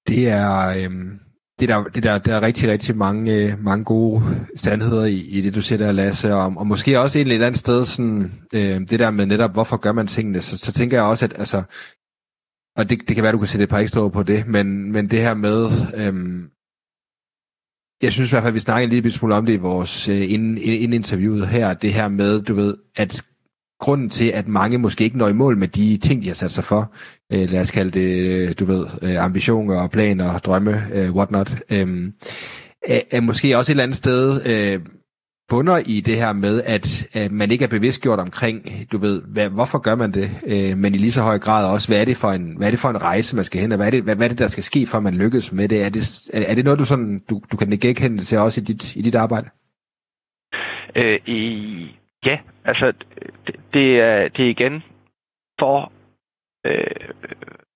Det er, øh, det der, det der, der er rigtig, rigtig mange, øh, mange gode sandheder i, i det, du siger der, Lasse, og, og måske også et et andet sted, sådan, øh, det der med netop, hvorfor gør man tingene, så, så tænker jeg også, at altså, og det, det kan være, du kan sætte et par ekstra ord på det, men, men det her med, øh, jeg synes i hvert fald, at vi snakkede en lille smule om det i vores øh, inden, inden interviewet her, det her med, du ved, at grunden til, at mange måske ikke når i mål med de ting, de har sat sig for, øh, lad os kalde det, øh, du ved, øh, ambitioner og planer, drømme, øh, whatnot, øh, er, er måske også et eller andet sted Øh, bunder i det her med, at, øh, man ikke er bevidstgjort omkring, du ved, hvad, hvorfor gør man det, øh, men i lige så høj grad også, hvad er det for en, hvad er det for en rejse, man skal hen, og hvad er det, hvad, hvad er det der skal ske, for man lykkes med det? Er det, er, er det noget, du, sådan, du, du kan genkende til også i dit, i dit arbejde? Øh, i, ja, altså, det, det, er, det er igen for, øh,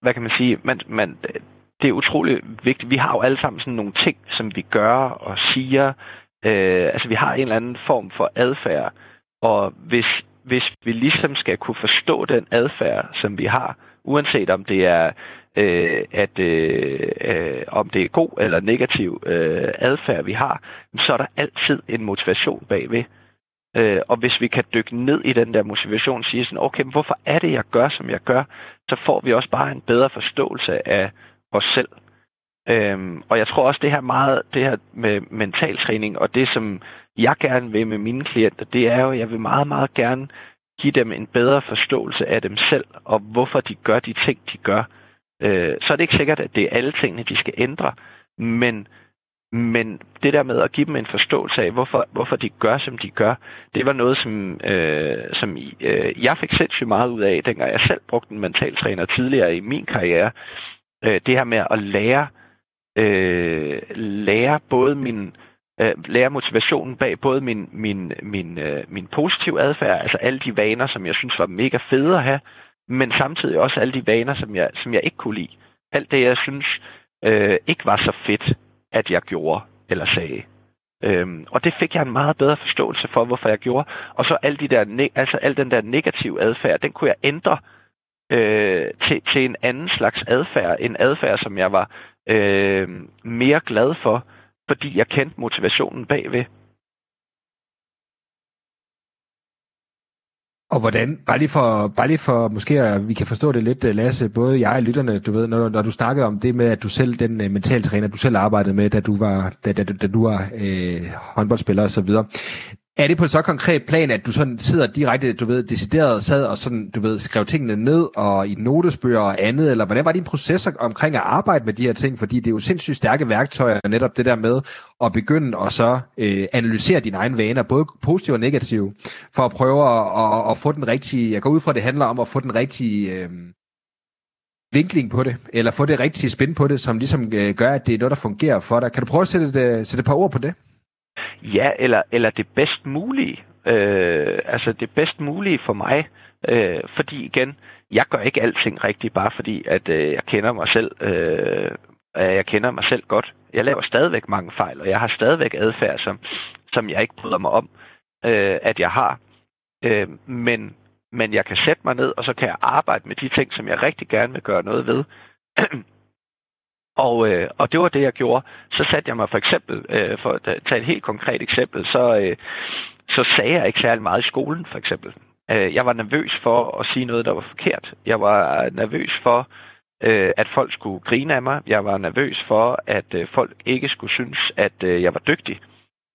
hvad kan man sige, man, man, det er utrolig vigtigt. Vi har jo alle sammen sådan nogle ting, som vi gør og siger, Øh, altså, vi har en eller anden form for adfærd, og hvis, hvis vi ligesom skal kunne forstå den adfærd, som vi har, uanset om det er øh, at øh, øh, om det er god eller negativ øh, adfærd, vi har, så er der altid en motivation bagved. Øh, og hvis vi kan dykke ned i den der motivation og sige sådan, okay, men hvorfor er det, jeg gør, som jeg gør, så får vi også bare en bedre forståelse af os selv. Øhm, og jeg tror også, det her meget, det her med mentaltræning, og det, som jeg gerne vil med mine klienter, det er jo, at jeg vil meget, meget gerne give dem en bedre forståelse af dem selv, og hvorfor de gør de ting, de gør. øh, så er det ikke sikkert, at det er alle tingene, de skal ændre. Men, men det der med at give dem en forståelse af, hvorfor, hvorfor de gør, som de gør, det var noget, som, øh, som øh, jeg fik sindssygt meget ud af, dengang jeg selv brugte en mentaltræner tidligere i min karriere. Øh, det her med at lære, øh, Øh, lære både min øh, lære motivationen bag både min, min, min, øh, min positive adfærd, altså alle de vaner, som jeg synes var mega fede at have, men samtidig også alle de vaner, som jeg, som jeg ikke kunne lide. Alt det, jeg synes øh, ikke var så fedt, at jeg gjorde eller sagde. Øhm, og det fik jeg en meget bedre forståelse for, hvorfor jeg gjorde. Og så alle de der, altså al den der negative adfærd, den kunne jeg ændre øh, til, til en anden slags adfærd. En adfærd, som jeg var øh, mere glad for, fordi jeg kendte motivationen bagved. Og hvordan, bare lige for, bare lige for måske at vi kan forstå det lidt, øh, Lasse, både jeg og lytterne, du ved, når, når du snakkede om det med, at du selv, den øh, mentaltræner, du selv arbejdede med, da du var, da, da, da du var øh, håndboldspiller og så videre. Er det på et så konkret plan, at du sådan sidder direkte, du ved, decideret sad og sådan, du ved, skrev tingene ned og i notesbøger og andet, eller hvordan var din proces omkring at arbejde med de her ting? Fordi det er jo sindssygt stærke værktøjer, netop det der med at begynde at så øh, analysere dine egne vaner, både positive og negative, for at prøve at, at, at få den rigtige, jeg går ud fra, at det handler om at få den rigtige øh, vinkling på det, eller få det rigtige spin på det, som ligesom øh, gør, at det er noget, der fungerer for dig. Kan du prøve at sætte et, øh, sætte et par ord på det? Ja, eller, eller det bedst mulige. Øh, altså det bedst mulige for mig. Øh, fordi igen, jeg gør ikke alting rigtigt, bare fordi, at øh, jeg kender mig selv. Øh, jeg kender mig selv godt. Jeg laver stadigvæk mange fejl, og jeg har stadigvæk adfærd, som, som jeg ikke bryder mig om, øh, at jeg har. Øh, men, men jeg kan sætte mig ned, og så kan jeg arbejde med de ting, som jeg rigtig gerne vil gøre noget ved. Og, øh, og det var det, jeg gjorde. Så satte jeg mig for eksempel, øh, for at tage et helt konkret eksempel, så, øh, så sagde jeg ikke særlig meget i skolen, for eksempel. Øh, jeg var nervøs for at sige noget, der var forkert. Jeg var øh, nervøs for, øh, at folk skulle grine af mig. Jeg var nervøs for, at øh, folk ikke skulle synes, at øh, jeg var dygtig.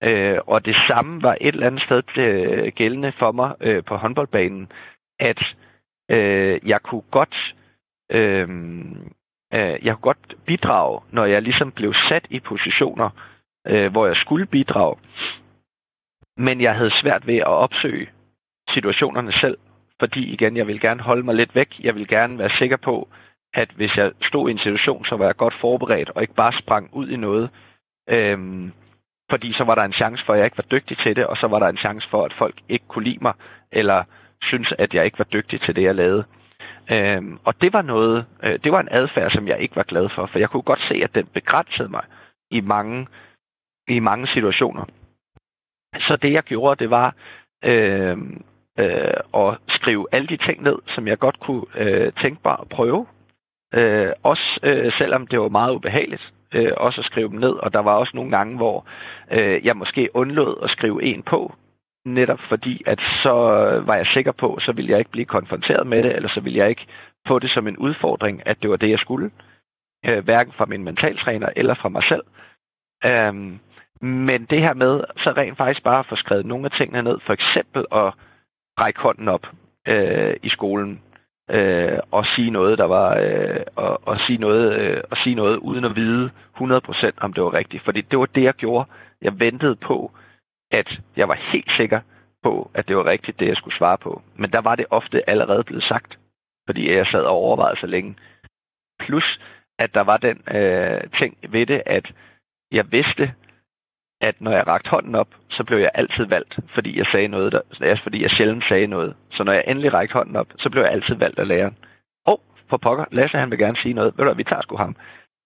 Øh, og det samme var et eller andet sted øh, gældende for mig øh, på håndboldbanen, at øh, jeg kunne godt... Øh, øh, jeg kunne godt bidrage, når jeg ligesom blev sat i positioner, øh, hvor jeg skulle bidrage. Men jeg havde svært ved at opsøge situationerne selv, fordi igen, jeg vil gerne holde mig lidt væk. Jeg vil gerne være sikker på, at hvis jeg stod i en situation, så var jeg godt forberedt, og ikke bare sprang ud i noget. Øhm, fordi så var der en chance for, at jeg ikke var dygtig til det, og så var der en chance for, at folk ikke kunne lide mig, eller synes, at jeg ikke var dygtig til det, jeg lavede. Øhm, og det var noget, øh, det var en adfærd, som jeg ikke var glad for, for jeg kunne godt se, at den begrænsede mig i mange, i mange situationer. Så det jeg gjorde, det var øh, øh, at skrive alle de ting ned, som jeg godt kunne øh, tænke mig at prøve. Øh, også øh, selvom det var meget ubehageligt, øh, også at skrive dem ned. Og der var også nogle gange, hvor øh, jeg måske undlod at skrive en på, netop fordi, at så var jeg sikker på, så ville jeg ikke blive konfronteret med det, eller så ville jeg ikke få det som en udfordring, at det var det, jeg skulle. Øh, hverken fra min mentaltræner eller fra mig selv. Øhm, men det her med, så rent faktisk bare at få skrevet nogle af tingene ned, for eksempel at række hånden op øh, i skolen, øh, og sige noget, der var, øh, og, og, sige noget, øh, og sige noget uden at vide 100% om det var rigtigt. Fordi det var det, jeg gjorde. Jeg ventede på, at jeg var helt sikker på, at det var rigtigt, det jeg skulle svare på. Men der var det ofte allerede blevet sagt, fordi jeg sad og overvejede så længe. Plus, at der var den øh, ting ved det, at jeg vidste, at når jeg rakte hånden op, så blev jeg altid valgt, fordi jeg sagde noget, der, fordi jeg sjældent sagde noget. Så når jeg endelig rakte hånden op, så blev jeg altid valgt af læreren. Åh, oh, for pokker, Lasse han vil gerne sige noget. Ved du vi tager sgu ham.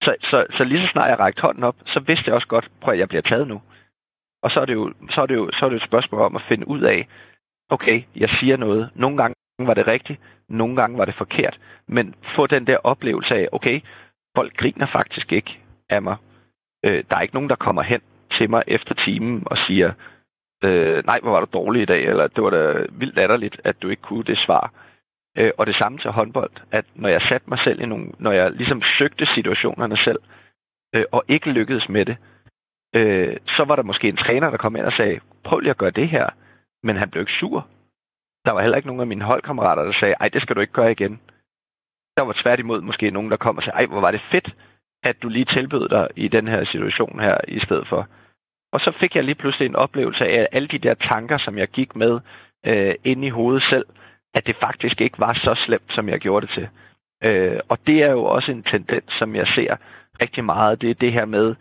Så, så, så lige så snart jeg rakte hånden op, så vidste jeg også godt, prøv at jeg bliver taget nu. Og så er det jo, så er det jo, så er det jo et spørgsmål om at finde ud af, okay, jeg siger noget. Nogle gange var det rigtigt, nogle gange var det forkert. Men få den der oplevelse af, okay, folk griner faktisk ikke af mig. Øh, der er ikke nogen, der kommer hen til mig efter timen og siger, øh, nej, hvor var du dårlig i dag, eller det var da vildt latterligt, at du ikke kunne det svar. Øh, og det samme til håndbold, at når jeg satte mig selv i nogle, når jeg ligesom søgte situationerne selv, øh, og ikke lykkedes med det, øh, så var der måske en træner, der kom ind og sagde, prøv lige at gøre det her. Men han blev ikke sur. Der var heller ikke nogen af mine holdkammerater, der sagde, ej, det skal du ikke gøre igen. Der var tværtimod måske nogen, der kom og sagde, ej, hvor var det fedt, at du lige tilbød dig i den her situation her i stedet for. Og så fik jeg lige pludselig en oplevelse af, at alle de der tanker, som jeg gik med øh, inde i hovedet selv, at det faktisk ikke var så slemt, som jeg gjorde det til. Øh, og det er jo også en tendens, som jeg ser rigtig meget. Det er det her med,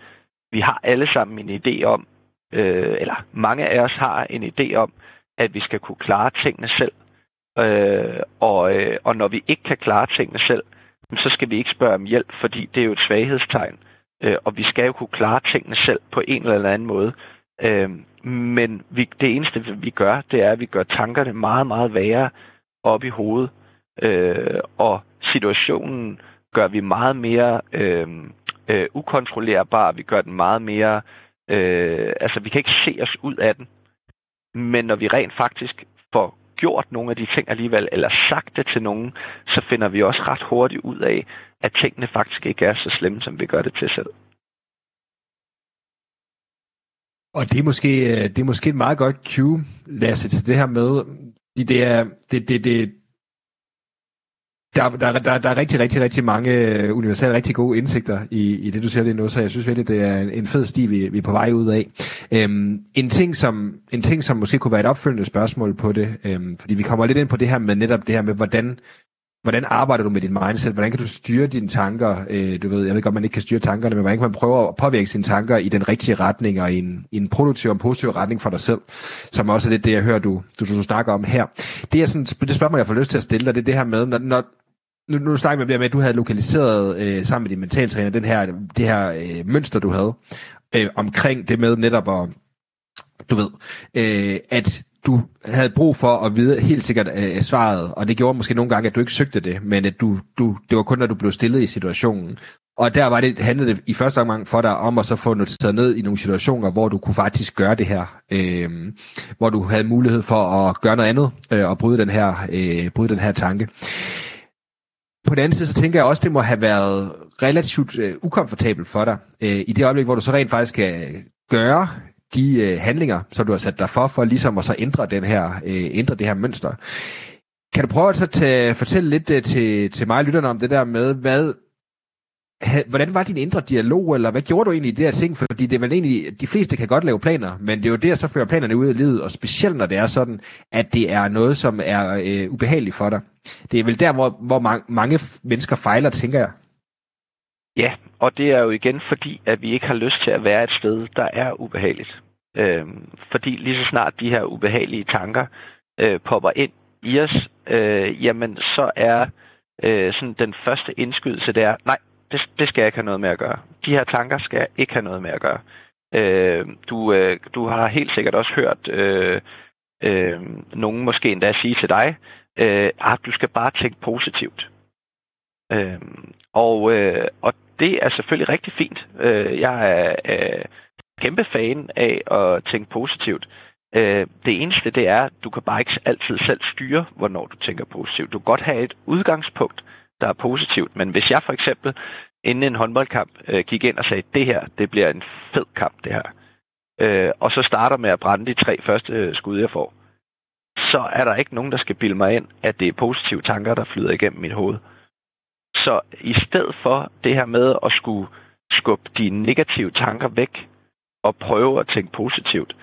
vi har alle sammen en idé om, øh, eller mange af os har en idé om, at vi skal kunne klare tingene selv. Øh, og, øh, og når vi ikke kan klare tingene selv, så skal vi ikke spørge om hjælp, fordi det er jo et svaghedstegn. Øh, og vi skal jo kunne klare tingene selv på en eller anden måde. Øh, men vi, det eneste, vi gør, det er, at vi gør tankerne meget, meget værre op i hovedet. Øh, og situationen gør vi meget mere øh, øh, ukontrollerbar. Vi gør den meget mere... Øh, altså, vi kan ikke se os ud af den. Men når vi rent faktisk får gjort nogle af de ting alligevel, eller sagt det til nogen, så finder vi også ret hurtigt ud af, at tingene faktisk ikke er så slemme, som vi gør det til selv. Og det er måske, øh, det er måske et meget godt cue, Lasse, til det her med, det er, det, det, det, der, der, der, der er rigtig, rigtig, rigtig mange øh, universelle, rigtig gode indsigter i, i det, du siger lige nu, så jeg synes virkelig, det er en fed sti, vi, vi er på vej ud af. Øhm, en, ting, som, en ting, som måske kunne være et opfølgende spørgsmål på det, øhm, fordi vi kommer lidt ind på det her med netop det her med, hvordan, hvordan arbejder du med din mindset? Hvordan kan du styre dine tanker? Øh, du ved, jeg ved godt, man ikke kan styre tankerne, men hvordan kan man prøve at påvirke sine tanker i den rigtige retning og i en, i en produktiv og positiv retning for dig selv? Som også er lidt det, jeg hører, du, du, du, du snakker om her. Det er sådan, det spørgsmål, jeg får lyst til at stille dig, det er det her med, når, når, nu, nu snakker vi med, at du havde lokaliseret øh, sammen med din mentaltræner den her, det her øh, mønster, du havde øh, omkring det med netop at, du ved, øh, at du havde brug for at vide helt sikkert øh, svaret, og det gjorde måske nogle gange, at du ikke søgte det, men at du, du, det var kun, når du blev stillet i situationen. Og der var det, handlede det i første omgang for dig om at så få noteret ned i nogle situationer, hvor du kunne faktisk gøre det her. Øh, hvor du havde mulighed for at gøre noget andet øh, og bryde den her, øh, bryde den her tanke. På den anden side, så tænker jeg også, det må have været relativt øh, ukomfortabelt for dig, øh, i det øjeblik, hvor du så rent faktisk øh, kan gøre de øh, handlinger, som du har sat dig for, for ligesom at så ændre, den her, øh, ændre det her mønster. Kan du prøve at så tage, fortælle lidt øh, til, til mig og lytterne om det der med, hvad, hvordan var din indre dialog, eller hvad gjorde du egentlig i det her ting? Fordi det er vel egentlig, de fleste kan godt lave planer, men det er jo det, at så fører planerne ud i livet, og specielt når det er sådan, at det er noget, som er øh, ubehageligt for dig. Det er vel der, hvor, hvor mange, mange mennesker fejler, tænker jeg. Ja, og det er jo igen fordi, at vi ikke har lyst til at være et sted, der er ubehageligt. Øhm, fordi lige så snart de her ubehagelige tanker øh, popper ind i os, øh, jamen så er øh, sådan den første indskydelse der, nej, det, det skal jeg ikke have noget med at gøre. De her tanker skal jeg ikke have noget med at gøre. Øh, du, øh, du har helt sikkert også hørt øh, øh, nogen måske endda sige til dig, øh, at du skal bare tænke positivt. Øh, og, øh, og det er selvfølgelig rigtig fint. Øh, jeg er øh, kæmpe fan af at tænke positivt. Øh, det eneste, det er, at du kan bare ikke altid selv styre, hvornår du tænker positivt. Du kan godt have et udgangspunkt, der er positivt. Men hvis jeg for eksempel inden en håndboldkamp øh, gik ind og sagde, det her, det bliver en fed kamp, det her. Øh, og så starter med at brænde de tre første øh, skud, jeg får, så er der ikke nogen, der skal bilde mig ind, at det er positive tanker, der flyder igennem mit hoved. Så i stedet for det her med at skulle skubbe de negative tanker væk og prøve at tænke positivt,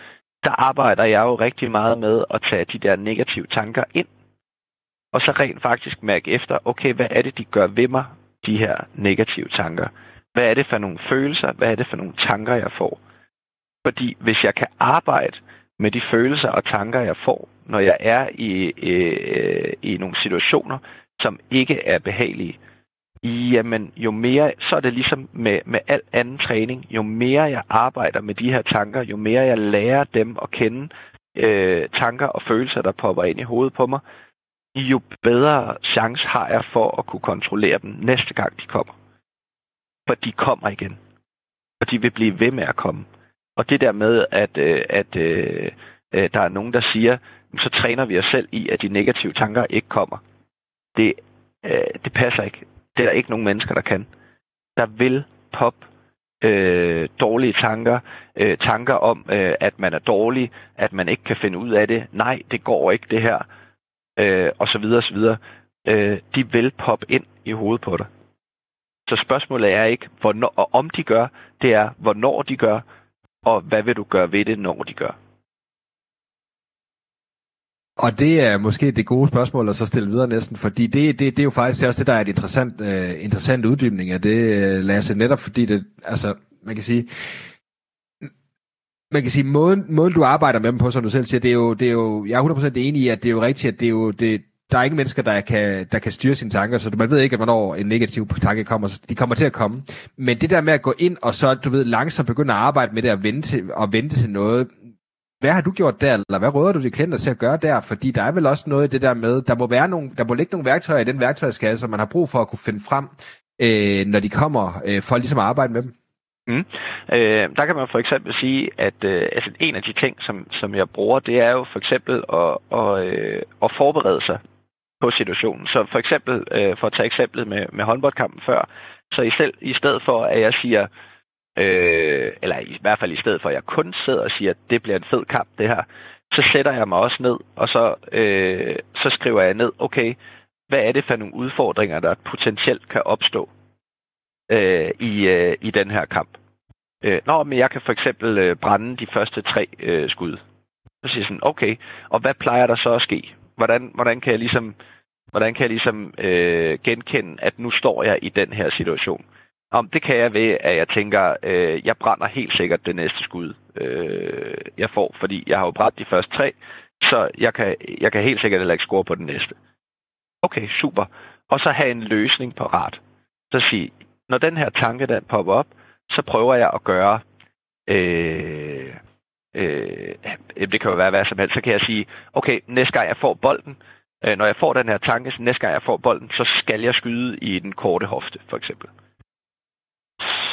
der arbejder jeg jo rigtig meget med at tage de der negative tanker ind og så rent faktisk mærke efter, okay, hvad er det, de gør ved mig, de her negative tanker? Hvad er det for nogle følelser? Hvad er det for nogle tanker, jeg får? Fordi hvis jeg kan arbejde med de følelser og tanker, jeg får, når jeg er i, øh, i nogle situationer, som ikke er behagelige, jamen jo mere, så er det ligesom med, med al anden træning, jo mere jeg arbejder med de her tanker, jo mere jeg lærer dem at kende, øh, tanker og følelser, der popper ind i hovedet på mig, jo bedre chance har jeg for at kunne kontrollere dem næste gang de kommer. For de kommer igen. Og de vil blive ved med at komme. Og det der med, at, øh, at, at der er nogen, der siger, så træner vi os selv i, at de negative tanker ikke kommer. Det, det passer ikke. Det er der ikke nogen mennesker, der kan. Der vil pop øh, dårlige tanker, øh, tanker om, øh, at man er dårlig, at man ikke kan finde ud af det. Nej, det går ikke det her øh, og så videre, og så videre, øh, de vil poppe ind i hovedet på dig. Så spørgsmålet er ikke, hvornår, og om de gør, det er, hvornår de gør, og hvad vil du gøre ved det, når de gør. Og det er måske det gode spørgsmål at så stille videre næsten, fordi det, det, det er jo faktisk også det, der er et interessant, uh, interessant uddybning af det, øh, Lasse, netop fordi det, altså, man kan sige, man kan sige, måden, måden du arbejder med dem på, som du selv siger, det er jo, det er jo jeg er 100% enig i, at det er jo rigtigt, at det er jo, det, der er ikke mennesker, der kan, der kan styre sine tanker, så man ved ikke, at hvornår en negativ tanke kommer. Så de kommer til at komme. Men det der med at gå ind og så, du ved, langsomt begynde at arbejde med det og vente og vente til noget, hvad har du gjort der, eller hvad råder du de klienter til at gøre der? Fordi der er vel også noget i det der med, der må, være nogle, der må ligge nogle værktøjer i den værktøjskasse, som man har brug for at kunne finde frem, øh, når de kommer, øh, for ligesom at arbejde med dem. Mm. Øh, der kan man for eksempel sige, at øh, altså en af de ting, som, som jeg bruger, det er jo for eksempel at, at, øh, at forberede sig på situationen. Så for eksempel, øh, for at tage eksemplet med, med håndboldkampen før, så i, selv, i stedet for, at jeg siger, øh, eller i hvert fald i stedet for, at jeg kun sidder og siger, at det bliver en fed kamp, det her, så sætter jeg mig også ned, og så, øh, så skriver jeg ned, okay, hvad er det for nogle udfordringer, der potentielt kan opstå øh, i, øh, i den her kamp? Øh, nå, men jeg kan for eksempel øh, brænde de første tre øh, skud. Så siger jeg sådan, okay, og hvad plejer der så at ske? Hvordan, hvordan kan jeg ligesom, hvordan kan jeg ligesom øh, genkende, at nu står jeg i den her situation? Om det kan jeg ved, at jeg tænker, øh, jeg brænder helt sikkert det næste skud, øh, jeg får, fordi jeg har jo brændt de første tre, så jeg kan, jeg kan helt sikkert heller ikke score på den næste. Okay, super. Og så have en løsning på ret. Så sige, når den her tanke den popper op, så prøver jeg at gøre, øh, øh, det kan jo være hvad som helst, så kan jeg sige, okay, næste gang jeg får bolden, øh, når jeg får den her tanke, så næste gang jeg får bolden, så skal jeg skyde i den korte hofte, for eksempel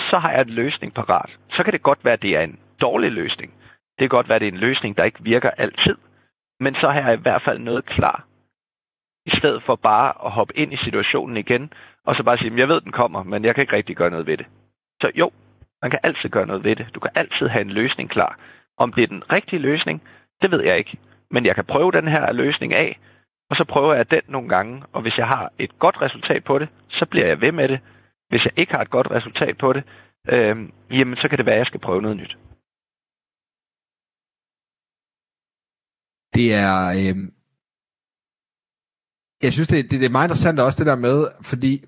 så har jeg en løsning parat. Så kan det godt være, at det er en dårlig løsning. Det kan godt være, at det er en løsning, der ikke virker altid. Men så har jeg i hvert fald noget klar. I stedet for bare at hoppe ind i situationen igen, og så bare sige, jeg ved, den kommer, men jeg kan ikke rigtig gøre noget ved det. Så jo, man kan altid gøre noget ved det. Du kan altid have en løsning klar. Om det er den rigtige løsning, det ved jeg ikke. Men jeg kan prøve den her løsning af, og så prøver jeg den nogle gange, og hvis jeg har et godt resultat på det, så bliver jeg ved med det, hvis jeg ikke har et godt resultat på det, øh, jamen så kan det være, at jeg skal prøve noget nyt. Det er... Øh... Jeg synes, det, det, det er meget interessant også det der med, fordi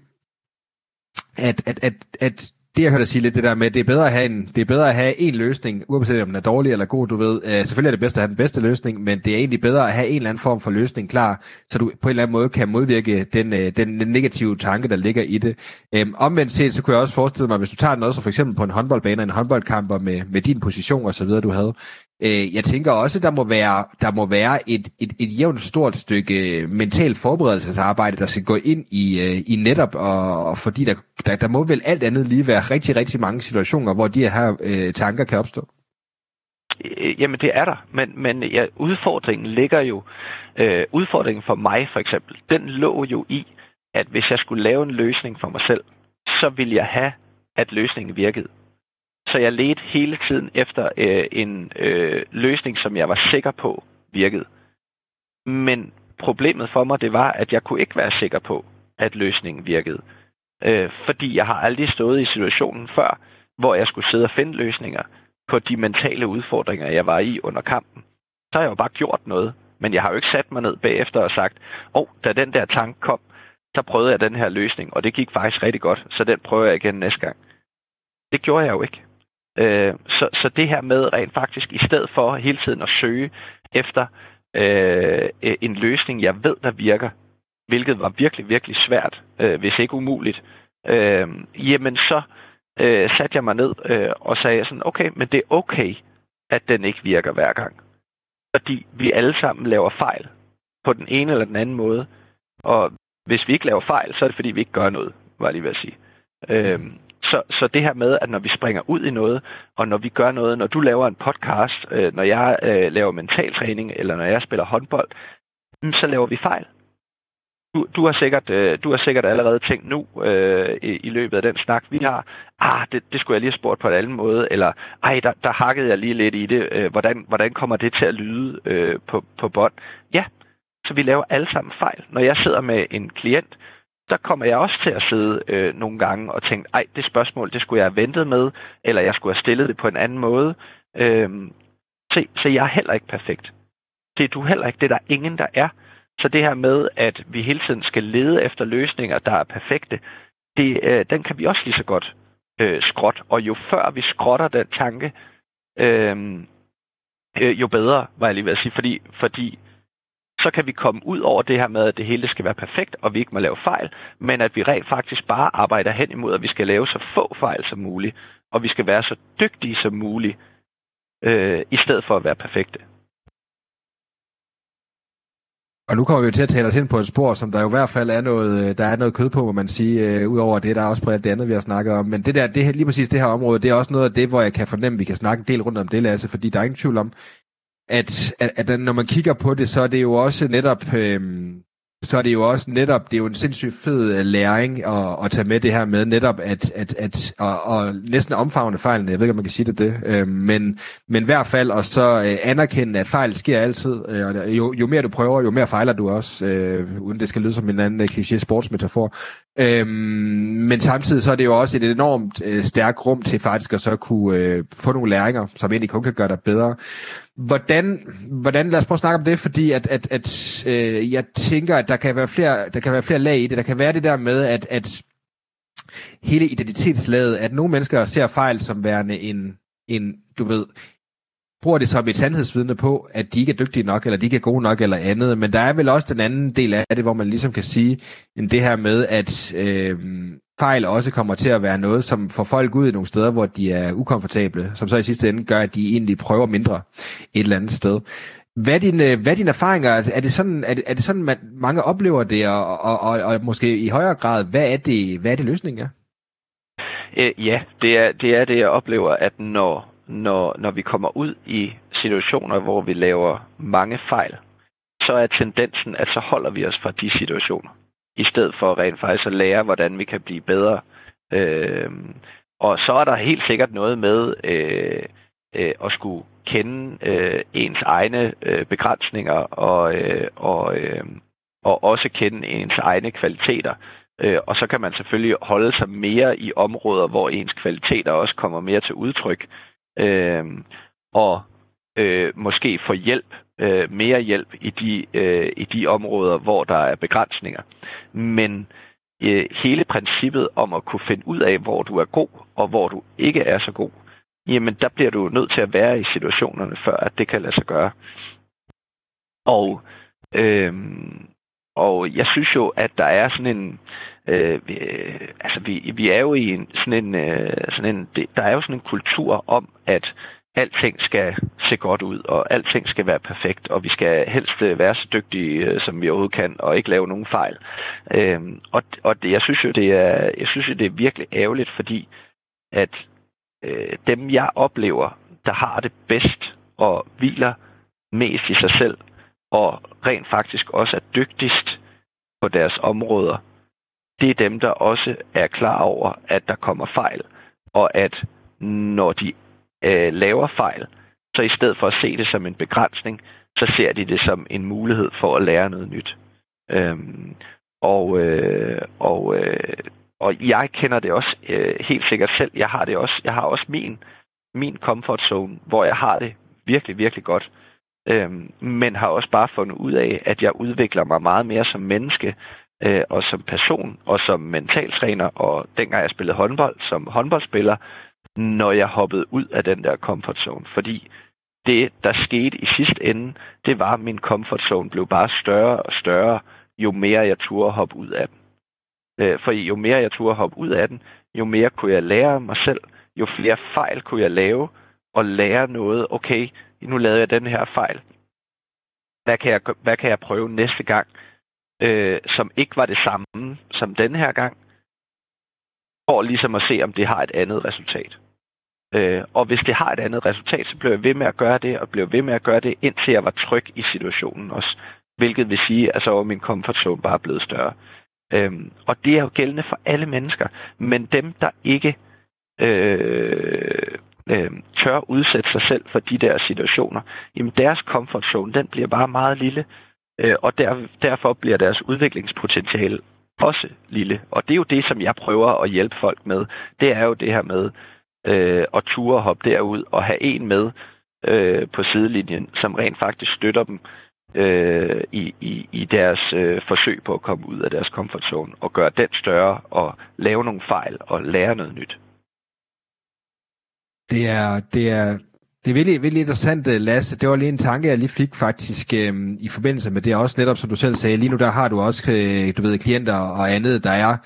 at, at, at, at det jeg hørte dig sige lidt, det der med, det er bedre at have en, det er bedre at have en løsning, uanset om den er dårlig eller god, du ved. Øh, selvfølgelig er det bedst at have den bedste løsning, men det er egentlig bedre at have en eller anden form for løsning klar, så du på en eller anden måde kan modvirke den, øh, den, den negative tanke, der ligger i det. Øhm, omvendt set, så kunne jeg også forestille mig, hvis du tager noget så for eksempel på en håndboldbane, en håndboldkamper med, med din position og så videre, du havde, Øh, jeg tænker også, der må være, der må være et, et, et jævnt stort stykke øh, mental forberedelsesarbejde, der skal gå ind i, øh, i netop, og, og fordi der, der, der må vel alt andet lige være rigtig, rigtig mange situationer, hvor de her øh, tanker kan opstå. Øh, jamen det er der, men, men ja, udfordringen ligger jo, øh, udfordringen for mig for eksempel, den lå jo i, at hvis jeg skulle lave en løsning for mig selv, så ville jeg have, at løsningen virkede. Så jeg ledte hele tiden efter øh, en øh, løsning, som jeg var sikker på virkede. Men problemet for mig, det var, at jeg kunne ikke være sikker på, at løsningen virkede. Øh, fordi jeg har aldrig stået i situationen før, hvor jeg skulle sidde og finde løsninger på de mentale udfordringer, jeg var i under kampen. Så har jeg jo bare gjort noget, men jeg har jo ikke sat mig ned bagefter og sagt, åh, oh, da den der tanke kom, så prøvede jeg den her løsning, og det gik faktisk rigtig godt, så den prøver jeg igen næste gang. Det gjorde jeg jo ikke. Øh, så, så det her med rent faktisk, i stedet for hele tiden at søge efter øh, en løsning, jeg ved, der virker, hvilket var virkelig, virkelig svært, øh, hvis ikke umuligt, øh, jamen så øh, satte jeg mig ned øh, og sagde sådan, okay, men det er okay, at den ikke virker hver gang. Fordi vi alle sammen laver fejl på den ene eller den anden måde. Og hvis vi ikke laver fejl, så er det fordi, vi ikke gør noget, var jeg lige ved at sige. Øh, så, så det her med, at når vi springer ud i noget, og når vi gør noget, når du laver en podcast, øh, når jeg øh, laver mentaltræning, eller når jeg spiller håndbold, mm, så laver vi fejl. Du, du, har sikkert, øh, du har sikkert allerede tænkt nu øh, i, i løbet af den snak, vi har, ah, det, det skulle jeg lige have spurgt på en anden måde, eller ej, der, der hakkede jeg lige lidt i det, øh, hvordan, hvordan kommer det til at lyde øh, på, på bånd? Ja, så vi laver alle sammen fejl. Når jeg sidder med en klient, der kommer jeg også til at sidde øh, nogle gange og tænke, ej, det spørgsmål, det skulle jeg have ventet med, eller jeg skulle have stillet det på en anden måde. Øh, se, så jeg er heller ikke perfekt. Det er du heller ikke. Det er der ingen, der er. Så det her med, at vi hele tiden skal lede efter løsninger, der er perfekte, det, øh, den kan vi også lige så godt øh, skråt. Og jo før vi skrotter den tanke, øh, øh, jo bedre, var jeg lige ved at sige. Fordi, fordi så kan vi komme ud over det her med, at det hele skal være perfekt, og vi ikke må lave fejl, men at vi rent faktisk bare arbejder hen imod, at vi skal lave så få fejl som muligt, og vi skal være så dygtige som muligt, øh, i stedet for at være perfekte. Og nu kommer vi jo til at tale os ind på et spor, som der jo i hvert fald er noget, øh, der er noget kød på, må man sige, øh, udover det, der er også på alt det andet, vi har snakket om. Men det der, det, lige præcis det her område, det er også noget af det, hvor jeg kan fornemme, at vi kan snakke en del rundt om det, Lasse, fordi der er ingen tvivl om, at, at, at når man kigger på det, så er det jo også netop, øh, så er det jo også netop, det er jo en sindssygt fed øh, læring at, at tage med det her med netop at, at, at og, og næsten omfavne fejlene, jeg ved ikke, om man kan sige det, det øh, men, men i hvert fald og så øh, anerkende, at fejl sker altid, øh, og jo, jo mere du prøver, jo mere fejler du også, øh, uden det skal lyde som en anden øh, kliché sportsmetafor. Øh, men samtidig så er det jo også et enormt øh, stærkt rum til faktisk at så kunne øh, få nogle læringer, som egentlig kun kan gøre dig bedre. Hvordan, hvordan, lad os prøve at snakke om det, fordi at, at, at øh, jeg tænker, at der kan, være flere, der kan være flere lag i det. Der kan være det der med, at, at hele identitetslaget, at nogle mennesker ser fejl som værende en, en du ved, bruger det som et sandhedsvidne på, at de ikke er dygtige nok, eller de ikke er gode nok, eller andet. Men der er vel også den anden del af det, hvor man ligesom kan sige, end det her med, at øh, fejl også kommer til at være noget, som får folk ud i nogle steder, hvor de er ukomfortable, som så i sidste ende gør, at de egentlig prøver mindre et eller andet sted. Hvad er dine, øh, hvad er dine erfaringer? Altså, er det sådan, er det, er det sådan man, mange oplever det, og, og, og, og måske i højere grad, hvad er det, hvad er det løsningen er? Øh, ja, det er, det er det, jeg oplever, at når, når, når vi kommer ud i situationer, hvor vi laver mange fejl, så er tendensen, at så holder vi os fra de situationer i stedet for rent faktisk at lære, hvordan vi kan blive bedre. Øh, og så er der helt sikkert noget med øh, øh, at skulle kende øh, ens egne øh, begrænsninger og, øh, og, øh, og også kende ens egne kvaliteter. Øh, og så kan man selvfølgelig holde sig mere i områder, hvor ens kvaliteter også kommer mere til udtryk. Øh, og øh, måske få hjælp, øh, mere hjælp i de, øh, i de områder, hvor der er begrænsninger. Men øh, hele princippet om at kunne finde ud af, hvor du er god og hvor du ikke er så god, jamen der bliver du nødt til at være i situationerne, før at det kan lade sig gøre. Og, øh, og jeg synes jo, at der er sådan en... Øh, vi, altså vi, vi er jo i en, sådan en, øh, sådan en... Der er jo sådan en kultur om, at alting skal se godt ud, og alting skal være perfekt, og vi skal helst øh, være så dygtige, øh, som vi overhovedet kan, og ikke lave nogen fejl. Øhm, og og det, jeg synes jo, det er, jeg synes jo, det er virkelig ærgerligt, fordi at øh, dem, jeg oplever, der har det bedst og hviler mest i sig selv, og rent faktisk også er dygtigst på deres områder, det er dem, der også er klar over, at der kommer fejl, og at når de øh, laver fejl, så i stedet for at se det som en begrænsning, så ser de det som en mulighed for at lære noget nyt. Øhm, og, øh, og, øh, og jeg kender det også øh, helt sikkert selv. Jeg har det også. Jeg har også min, min comfort zone, hvor jeg har det virkelig, virkelig godt. Øhm, men har også bare fundet ud af, at jeg udvikler mig meget mere som menneske, øh, og som person, og som mentaltræner, og dengang jeg spillede håndbold, som håndboldspiller, når jeg hoppede ud af den der comfort zone. Fordi det, der skete i sidste ende, det var, at min comfort zone blev bare større og større, jo mere jeg turde hoppe ud af den. Øh, for jo mere jeg turde hoppe ud af den, jo mere kunne jeg lære mig selv, jo flere fejl kunne jeg lave, og lære noget. Okay, nu lavede jeg den her fejl. Hvad kan jeg, hvad kan jeg prøve næste gang, øh, som ikke var det samme som den her gang, for ligesom at se, om det har et andet resultat. Øh, og hvis det har et andet resultat, så bliver jeg ved med at gøre det, og bliver ved med at gøre det, indtil jeg var tryg i situationen også. Hvilket vil sige, at så var min comfort zone bare blevet større. Øhm, og det er jo gældende for alle mennesker. Men dem, der ikke øh, øh, tør udsætte sig selv for de der situationer, jamen deres comfort zone, den bliver bare meget lille. Øh, og der, derfor bliver deres udviklingspotentiale også lille. Og det er jo det, som jeg prøver at hjælpe folk med. Det er jo det her med øh, og ture hoppe derud og have en med øh, på sidelinjen, som rent faktisk støtter dem øh, i, i, i deres øh, forsøg på at komme ud af deres komfortzone og gøre den større og lave nogle fejl og lære noget nyt. Det er, det er, det er virkelig, virkelig interessant, øh, Lasse. Det var lige en tanke, jeg lige fik faktisk øhm, i forbindelse med det også, netop som du selv sagde. Lige nu der har du også, øh, du ved, klienter og andet, der er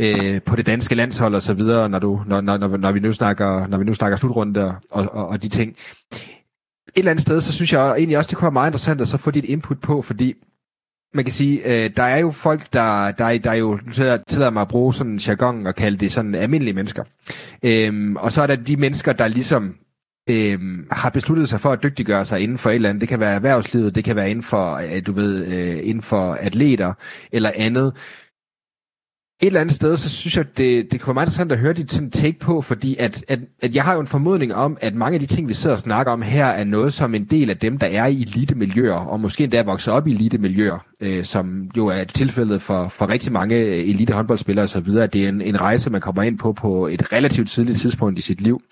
øh, på det danske landshold og så videre, når, du, når, når, når, når, vi nu snakker, når vi nu snakker slutrunde og, og, og de ting. Et eller andet sted, så synes jeg egentlig også, det kunne være meget interessant at så få dit input på, fordi man kan sige, øh, der er jo folk, der, der, der er jo, nu tillader mig at bruge sådan en jargon og kalde det sådan almindelige mennesker. Øhm, og så er der de mennesker, der ligesom øhm, har besluttet sig for at dygtiggøre sig inden for et eller andet. Det kan være erhvervslivet, det kan være inden for, øh, du ved, øh, inden for atleter eller andet et eller andet sted, så synes jeg, det, det kunne være meget interessant at høre dit sådan take på, fordi at, at, at jeg har jo en formodning om, at mange af de ting, vi sidder og snakker om her, er noget som en del af dem, der er i elitemiljøer, og måske endda er vokset op i elitemiljøer, øh, som jo er tilfældet for, for rigtig mange øh, elite håndboldspillere osv., at det er en, en rejse, man kommer ind på på et relativt tidligt tidspunkt i sit liv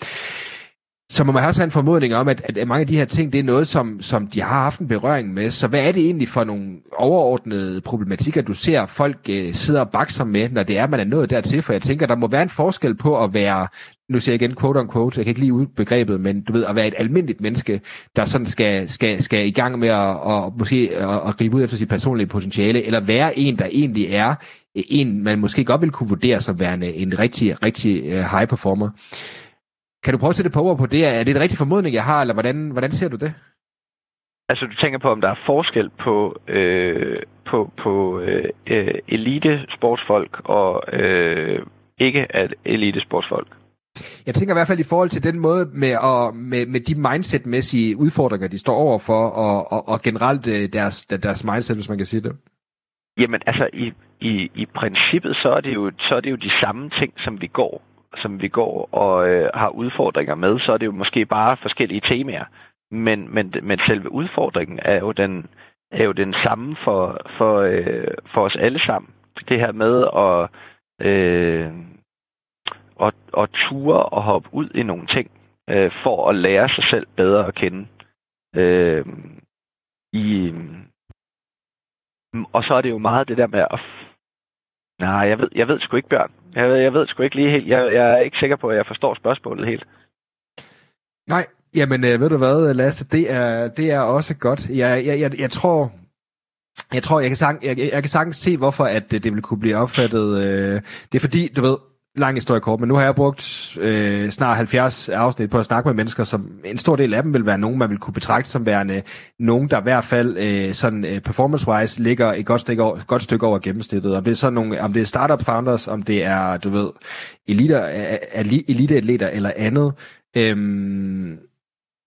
så må man have en formodning om, at, at mange af de her ting, det er noget, som, som de har haft en berøring med. Så hvad er det egentlig for nogle overordnede problematikker, du ser folk øh, sidder og bakser med, når det er, man er nået dertil? For jeg tænker, der må være en forskel på at være, nu siger jeg igen quote on quote, jeg kan ikke lige ud begrebet, men du ved, at være et almindeligt menneske, der sådan skal, skal, skal i gang med at, og, måske at, at gribe ud efter sit personlige potentiale, eller være en, der egentlig er øh, en, man måske godt vil kunne vurdere som værende en rigtig, rigtig øh, high performer. Kan du prøve at sætte på på det? Er det en rigtig formodning, jeg har, eller hvordan, hvordan ser du det? Altså, du tænker på, om der er forskel på, øh, på, på øh, øh elite sportsfolk og øh, ikke at elite sportsfolk? Jeg tænker i hvert fald i forhold til den måde med, at, med, med de mindset-mæssige udfordringer, de står overfor, og, og, og generelt øh, deres, deres mindset, hvis man kan sige det. Jamen altså, i, i, i princippet, så er, det jo, så er det jo de samme ting, som vi går som vi går og øh, har udfordringer med, så er det jo måske bare forskellige temaer. Men, men, men selve udfordringen er jo den, er jo den samme for, for, øh, for os alle sammen. Det her med at, øh, at, at ture og hoppe ud i nogle ting, øh, for at lære sig selv bedre at kende. Øh, i, og så er det jo meget det der med at Nej, jeg ved, jeg ved sgu ikke, Bjørn. Jeg ved, jeg ved sgu ikke lige helt. Jeg, jeg er ikke sikker på, at jeg forstår spørgsmålet helt. Nej, jamen øh, ved du hvad, Lasse, det er, det er også godt. Jeg, jeg, jeg, jeg tror, jeg tror, jeg kan, sang, jeg, jeg kan sagtens se, hvorfor at det, det vil kunne blive opfattet. Øh, det er fordi, du ved, lang historie kort, men nu har jeg brugt øh, snart 70 afsnit på at snakke med mennesker, som en stor del af dem vil være nogen, man vil kunne betragte som værende nogen, der i hvert fald øh, sådan øh, performance-wise ligger et godt stykke, over, godt stykke over gennemsnittet. Om det er sådan nogle, om det er startup founders, om det er, du ved, eliter, øh, øh, eliteatleter eller andet. Øhm,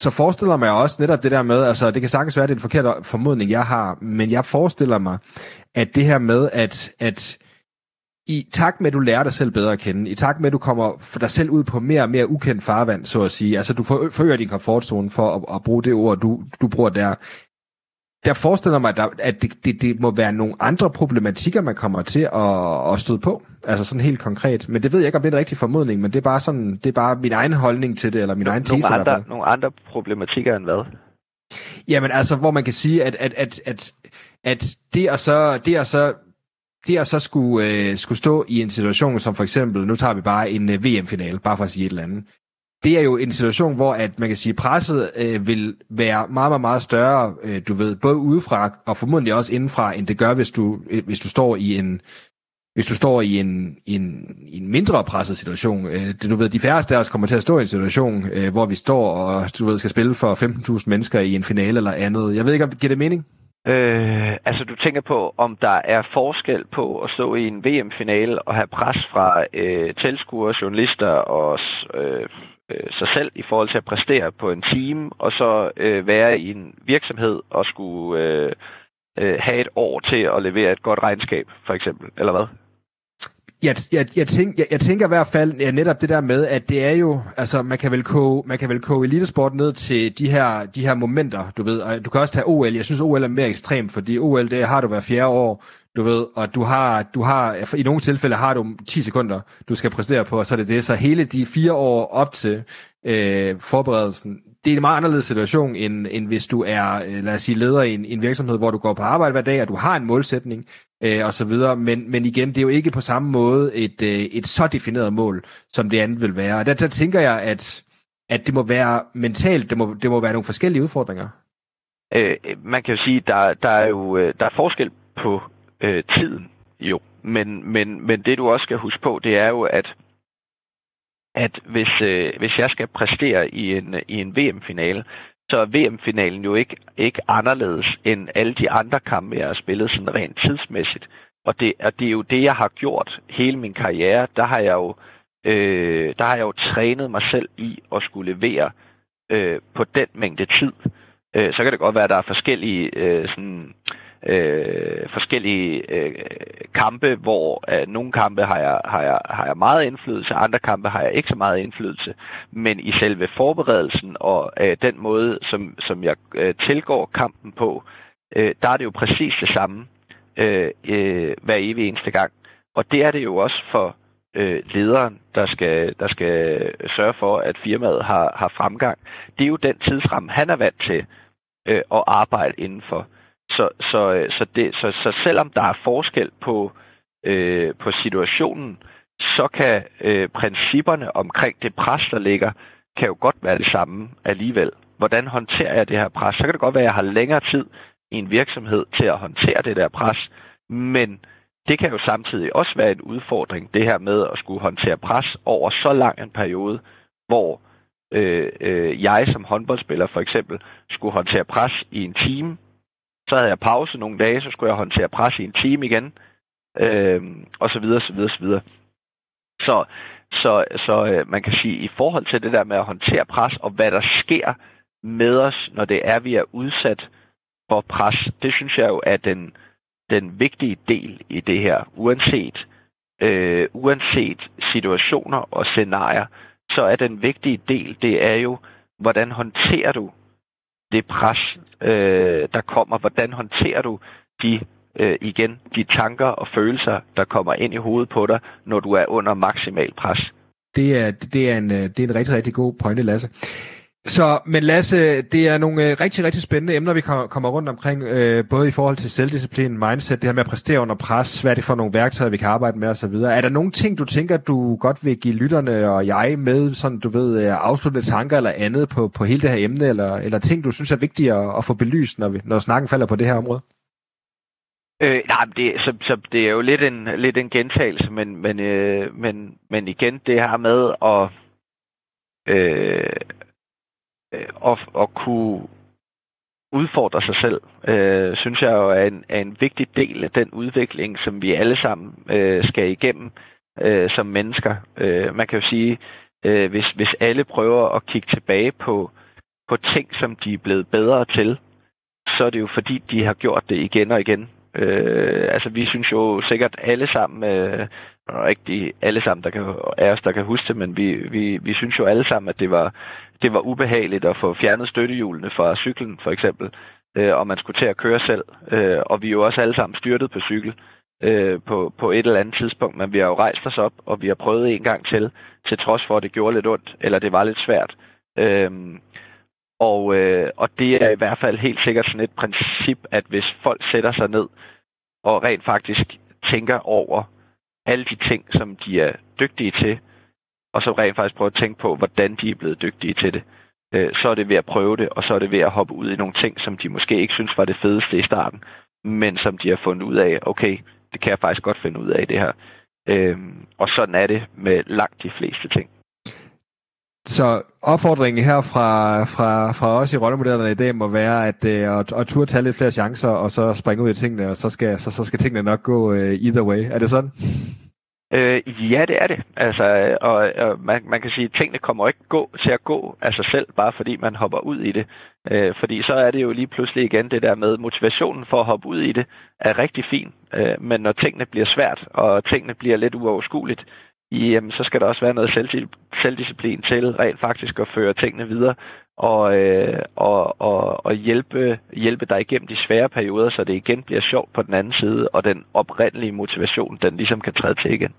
så forestiller mig også netop det der med, altså det kan sagtens være, at det er en forkert formodning, jeg har, men jeg forestiller mig, at det her med, at, at i takt med, at du lærer dig selv bedre at kende, i takt med, at du kommer for dig selv ud på mere og mere ukendt farvand, så at sige, altså du forøger din komfortzone for at, at bruge det ord, du, du bruger der, der forestiller mig, at det, det, det må være nogle andre problematikker, man kommer til at, at støde på. Altså sådan helt konkret. Men det ved jeg ikke, om det er en rigtig formodning, men det er bare sådan, det er bare min egen holdning til det, eller min egen tese andre, hvert fald. Nogle andre problematikker end hvad? Jamen altså, hvor man kan sige, at, at, at, at, at det er så, det er så det at så skulle, øh, skulle stå i en situation som for eksempel, nu tager vi bare en øh, VM-finale, bare for at sige et eller andet. Det er jo en situation, hvor at man kan sige, presset øh, vil være meget, meget, meget større, øh, du ved, både udefra og formodentlig også indenfra, end det gør, hvis du, øh, hvis du står i en, hvis du står i en, en, en mindre presset situation. Øh, det, du ved, de færreste af os kommer til at stå i en situation, øh, hvor vi står og du ved, skal spille for 15.000 mennesker i en finale eller andet. Jeg ved ikke, om det giver det mening? Øh, altså, du tænker på, om der er forskel på at stå i en VM-finale og have pres fra øh, tilskuere, journalister og øh, øh, sig selv i forhold til at præstere på en team, og så øh, være i en virksomhed og skulle øh, øh, have et år til at levere et godt regnskab, for eksempel, eller hvad? Jeg, jeg, jeg, tænk, jeg, jeg tænker i hvert fald ja, netop det der med, at det er jo, altså man kan vel koge, man kan vel koge elitesport ned til de her, de her momenter, du ved. Og du kan også tage OL. Jeg synes OL er mere ekstrem, fordi OL det har du hver fjerde år. du ved, og du har, du har, i nogle tilfælde har du 10 sekunder, du skal præstere på, og så er det det. Så hele de fire år op til øh, forberedelsen, det er en meget anderledes situation, end, end hvis du er, øh, lad os sige, leder i en, en virksomhed, hvor du går på arbejde hver dag, og du har en målsætning, øh, og så videre. Men, men igen, det er jo ikke på samme måde et, øh, et så defineret mål, som det andet vil være. Og der, der tænker jeg, at, at det må være mentalt, det må, det må være nogle forskellige udfordringer. Øh, man kan jo sige, der, der er jo øh, der er forskel på øh, tiden, jo. Men, men, men det du også skal huske på, det er jo, at at hvis, øh, hvis jeg skal præstere i en, i en VM-finale, så er VM-finalen jo ikke, ikke anderledes end alle de andre kampe, jeg har spillet sådan rent tidsmæssigt. Og det, og det er jo det, jeg har gjort hele min karriere. Der har jeg jo, øh, der har jeg jo trænet mig selv i at skulle levere øh, på den mængde tid. Øh, så kan det godt være, at der er forskellige øh, sådan, øh, Øh, forskellige øh, kampe, hvor øh, nogle kampe har jeg, har, jeg, har jeg meget indflydelse, andre kampe har jeg ikke så meget indflydelse. Men i selve forberedelsen og øh, den måde, som, som jeg øh, tilgår kampen på, øh, der er det jo præcis det samme øh, øh, hver evig eneste gang. Og det er det jo også for øh, lederen, der skal, der skal sørge for, at firmaet har, har fremgang. Det er jo den tidsramme, han er vant til øh, at arbejde indenfor. Så, så, øh, så, det, så, så selvom der er forskel på, øh, på situationen, så kan øh, principperne omkring det pres, der ligger, kan jo godt være det samme alligevel. Hvordan håndterer jeg det her pres? Så kan det godt være, at jeg har længere tid i en virksomhed til at håndtere det der pres, men det kan jo samtidig også være en udfordring, det her med at skulle håndtere pres over så lang en periode, hvor øh, øh, jeg som håndboldspiller for eksempel skulle håndtere pres i en time, så havde jeg pause nogle dage, så skulle jeg håndtere pres i en time igen, øh, og så videre, så videre, så videre. Så, så, så øh, man kan sige, i forhold til det der med at håndtere pres, og hvad der sker med os, når det er, vi er udsat for pres, det synes jeg jo er den, den vigtige del i det her, uanset, øh, uanset situationer og scenarier, så er den vigtige del, det er jo, hvordan håndterer du det pres, øh, der kommer? Hvordan håndterer du de øh, igen de tanker og følelser, der kommer ind i hovedet på dig, når du er under maksimal pres? Det er, det er, en, øh, det er en rigtig, rigtig god pointe, Lasse. Så, men Lasse, det er nogle øh, rigtig, rigtig spændende emner, vi kommer rundt omkring, øh, både i forhold til selvdisciplin, mindset, det her med at præstere under pres, hvad er det for nogle værktøjer, vi kan arbejde med osv. Er der nogle ting, du tænker, du godt vil give lytterne og jeg med, sådan du ved, øh, afsluttende tanker eller andet på, på hele det her emne, eller, eller ting, du synes er vigtige at, at få belyst, når, vi, når snakken falder på det her område? Øh, nej, det, så, så det er jo lidt en, lidt en gentagelse, men, men, øh, men, men igen, det her med at... Øh, øh, at, at kunne udfordre sig selv, øh, synes jeg jo er en, er en vigtig del af den udvikling, som vi alle sammen øh, skal igennem øh, som mennesker. Øh, man kan jo sige, øh, hvis, hvis alle prøver at kigge tilbage på, på ting, som de er blevet bedre til, så er det jo fordi, de har gjort det igen og igen. Øh, altså, vi synes jo sikkert alle sammen, øh, ikke de alle sammen der kan, er os, der kan huske det, men vi, vi, vi synes jo alle sammen, at det var, det var ubehageligt at få fjernet støttehjulene fra cyklen, for eksempel, øh, og man skulle til at køre selv. Øh, og vi er jo også alle sammen styrtet på cykel øh, på, på et eller andet tidspunkt, men vi har jo rejst os op, og vi har prøvet en gang til, til trods for, at det gjorde lidt ondt, eller det var lidt svært. Øh, og, øh, og det er i hvert fald helt sikkert sådan et princip, at hvis folk sætter sig ned og rent faktisk tænker over alle de ting, som de er dygtige til, og så rent faktisk prøve at tænke på, hvordan de er blevet dygtige til det, øh, så er det ved at prøve det, og så er det ved at hoppe ud i nogle ting, som de måske ikke synes var det fedeste i starten, men som de har fundet ud af, okay, det kan jeg faktisk godt finde ud af det her. Øh, og sådan er det med langt de fleste ting. Så opfordringen her fra, fra, fra os i rollemodellerne i dag må være, at, øh, at, at turde tage lidt flere chancer, og så springe ud i tingene, og så skal, så, så skal tingene nok gå øh, either way. Er det sådan? Øh, ja, det er det. Altså, og, og man, man kan sige, at tingene kommer ikke gå til at gå af sig selv, bare fordi man hopper ud i det. Øh, fordi så er det jo lige pludselig igen det der med motivationen for at hoppe ud i det, er rigtig fin. Øh, men når tingene bliver svært, og tingene bliver lidt uoverskueligt, jamen, så skal der også være noget selvdisciplin til rent faktisk at føre tingene videre og, øh, og, og, og hjælpe, hjælpe dig igennem de svære perioder, så det igen bliver sjovt på den anden side, og den oprindelige motivation, den ligesom kan træde til igen.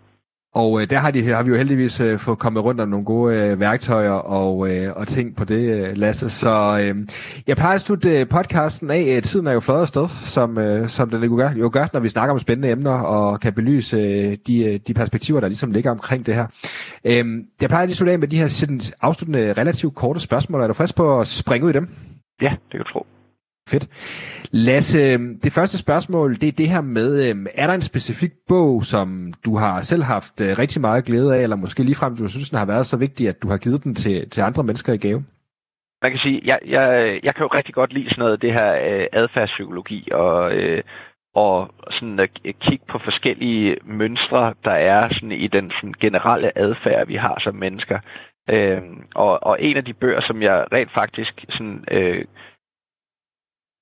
Og øh, der har, de, har vi jo heldigvis øh, fået kommet rundt om nogle gode øh, værktøjer og, øh, og ting på det, øh, Lasse. Så øh, jeg plejer at slutte øh, podcasten af. Øh, tiden er jo flot sted, som, øh, som den jo gør, jo gør, når vi snakker om spændende emner og kan belyse øh, de, øh, de perspektiver, der ligesom ligger omkring det her. Øh, jeg plejer at slutte af med de her sådan, afsluttende, relativt korte spørgsmål. Er du frisk på at springe ud i dem? Ja, det kan du tro. Fedt. Lasse, øh, det første spørgsmål, det er det her med, øh, er der en specifik bog, som du har selv haft øh, rigtig meget glæde af, eller måske ligefrem, du synes, den har været så vigtig, at du har givet den til, til andre mennesker i gave? Man kan sige, jeg, jeg, jeg kan jo rigtig godt lide sådan noget, det her øh, adfærdspsykologi, og, øh, og sådan at kigge på forskellige mønstre, der er sådan i den sådan generelle adfærd, vi har som mennesker. Øh, og, og en af de bøger, som jeg rent faktisk sådan, øh,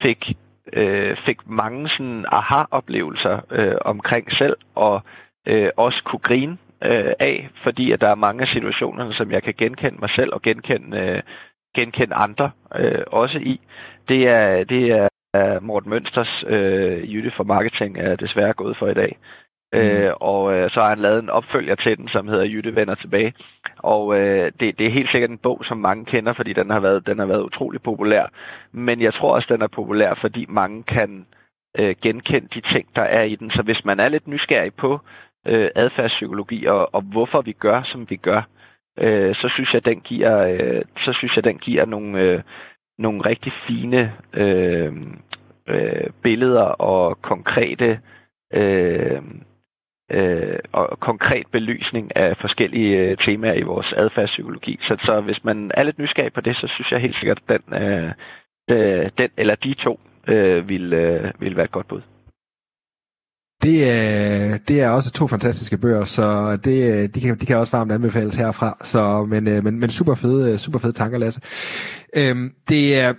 fik, øh, fik mange sådan aha-oplevelser øh, omkring selv, og øh, også kunne grine øh, af, fordi at der er mange af situationerne, som jeg kan genkende mig selv og genkende, øh, genkende andre øh, også i. Det er, det er Morten Mønsters øh, Jytte for Marketing er desværre gået for i dag. Mm. Øh, og øh, så har han lavet en opfølger til den, som hedder Jytte vender tilbage. Og øh, det, det er helt sikkert en bog, som mange kender, fordi den har været, den har været utrolig populær. Men jeg tror også, den er populær, fordi mange kan øh, genkende de ting, der er i den. Så hvis man er lidt nysgerrig på øh, adfærdspsykologi og, og hvorfor vi gør, som vi gør, øh, så synes jeg, den giver, øh, så synes jeg, den giver nogle, øh, nogle rigtig fine øh, øh, billeder og konkrete øh, øh, og konkret belysning af forskellige øh, temaer i vores adfærdspsykologi. Så, så hvis man er lidt nysgerrig på det, så synes jeg helt sikkert, at den, øh, øh, den eller de to øh, vil, øh, vil være et godt bud. Det er, det er også to fantastiske bøger, så det, de, kan, de kan også varmt anbefales herfra. Så, men, øh, men, men super fede, super fede tanker, Lasse. Øhm, det er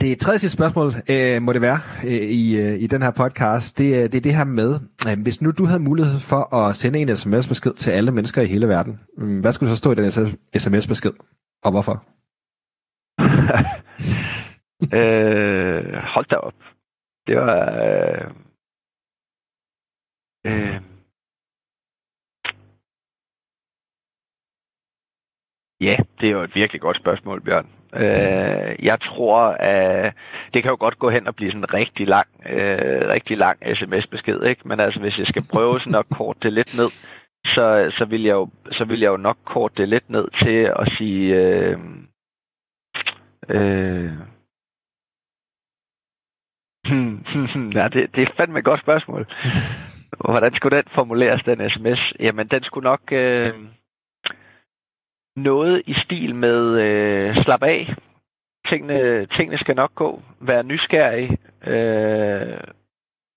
det tredje spørgsmål øh, må det være øh, i, øh, i den her podcast. Det, det er det her med, øh, hvis nu du havde mulighed for at sende en sms-besked til alle mennesker i hele verden, øh, hvad skulle så stå i den sms-besked, og hvorfor? øh, hold da op. Det var... Øh, øh, Ja, det er jo et virkelig godt spørgsmål, Bjørn. Øh, jeg tror, at det kan jo godt gå hen og blive sådan en rigtig lang, øh, rigtig lang sms-besked, ikke? Men altså, hvis jeg skal prøve sådan at korte det lidt ned, så, så, vil jeg jo, så vil jeg jo nok korte det lidt ned til at sige... Øh, øh, ja, det, det er fandme et godt spørgsmål. Hvordan skulle den formuleres, den sms? Jamen, den skulle nok... Øh, noget i stil med øh, slap af. Tingene, tingene skal nok gå. Vær nysgerrig øh,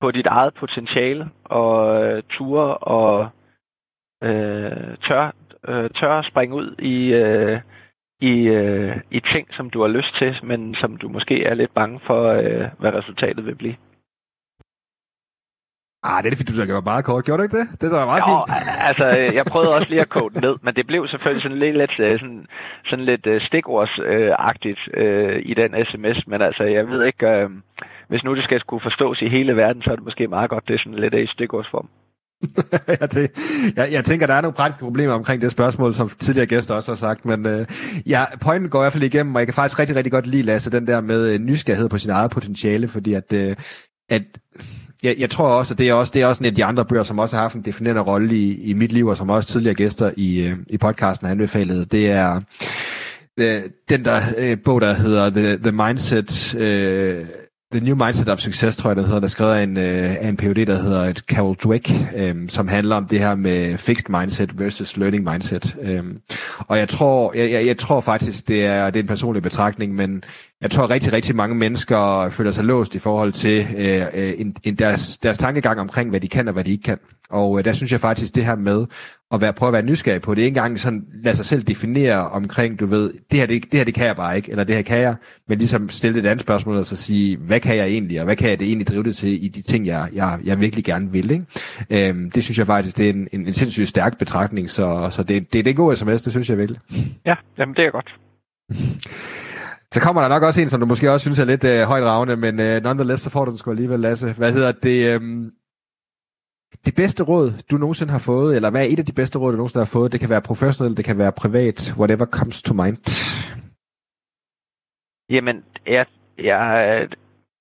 på dit eget potentiale og øh, ture og øh, tør, øh, tør at springe ud i, øh, i, øh, i ting, som du har lyst til, men som du måske er lidt bange for, øh, hvad resultatet vil blive. Ah, det er det, fordi du gjorde meget kort. Gjorde du ikke det? Det var meget jo, fint. altså, jeg prøvede også lige at kode ned, men det blev selvfølgelig sådan lidt, lidt, øh, sådan, sådan lidt uh, stikordsagtigt uh, i den sms. Men altså, jeg ved ikke, uh, hvis nu det skal skulle forstås i hele verden, så er det måske meget godt, det er sådan lidt i stikordsform. jeg, jeg, tænker, der er nogle praktiske problemer omkring det spørgsmål, som tidligere gæster også har sagt, men uh, ja, pointen går i hvert fald igennem, og jeg kan faktisk rigtig, rigtig godt lide, Lasse, den der med nysgerrighed på sin eget potentiale, fordi at, uh, at jeg, jeg tror også, at det er også, det er også en af de andre bøger, som også har haft en definerende rolle i, i mit liv, og som også tidligere gæster i, øh, i podcasten har anbefalet. Det er øh, den der øh, bog, der hedder The, The Mindset... Øh, The New Mindset of Success, tror jeg, der hedder, der er skrevet af en, øh, af en PhD, der hedder et Carol Dweck, øh, som handler om det her med fixed mindset versus learning mindset. Øh, og jeg tror, jeg, jeg, jeg tror faktisk, det er, det er en personlig betragtning, men jeg tror rigtig, rigtig mange mennesker føler sig låst i forhold til øh, øh en, en deres, deres tankegang omkring, hvad de kan og hvad de ikke kan. Og øh, der synes jeg faktisk, det her med at være, prøve at være nysgerrig på det, ikke engang sådan lade sig selv definere omkring, du ved, det her, det, det her det kan jeg bare ikke, eller det her kan jeg, men ligesom stille et andet spørgsmål og så sige, hvad kan jeg egentlig, og hvad kan jeg det egentlig drive det til i de ting, jeg, jeg, jeg virkelig gerne vil. Ikke? Øhm, det synes jeg faktisk, det er en, en, en sindssygt stærk betragtning, så, så det, det, det er en god sms, det synes jeg virkelig. Ja, jamen det er godt. Så kommer der nok også en, som du måske også synes er lidt øh, højt ravne, men øh, nonetheless, så får du den sgu alligevel, Lasse. Hvad hedder det? Øh, det bedste råd, du nogensinde har fået, eller hvad er et af de bedste råd, du nogensinde har fået? Det kan være professionelt, det kan være privat, whatever comes to mind. Jamen, jeg, jeg,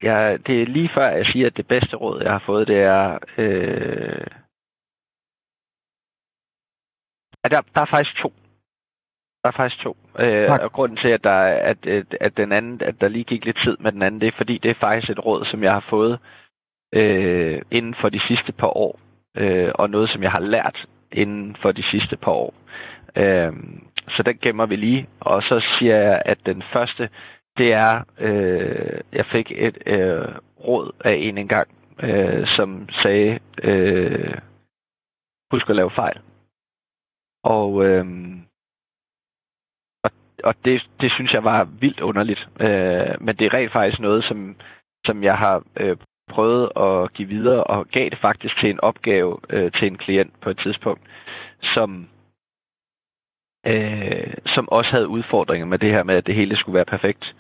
jeg, det er lige før, jeg siger, at det bedste råd, jeg har fået, det er... Øh, der, der er faktisk to. Der er faktisk to. Øh, og grunden til, at, der, at, at, at, den anden, at der lige gik lidt tid med den anden, det er fordi, det er faktisk et råd, som jeg har fået øh, Øh, inden for de sidste par år. Øh, og noget, som jeg har lært inden for de sidste par år. Øh, så den gemmer vi lige. Og så siger jeg, at den første, det er, øh, jeg fik et øh, råd af en engang, øh, som sagde, øh, husk at lave fejl. Og, øh, og, og det, det synes jeg var vildt underligt. Øh, men det er rent faktisk noget, som, som jeg har øh, prøvede at give videre, og gav det faktisk til en opgave øh, til en klient på et tidspunkt, som, øh, som også havde udfordringer med det her med, at det hele skulle være perfekt.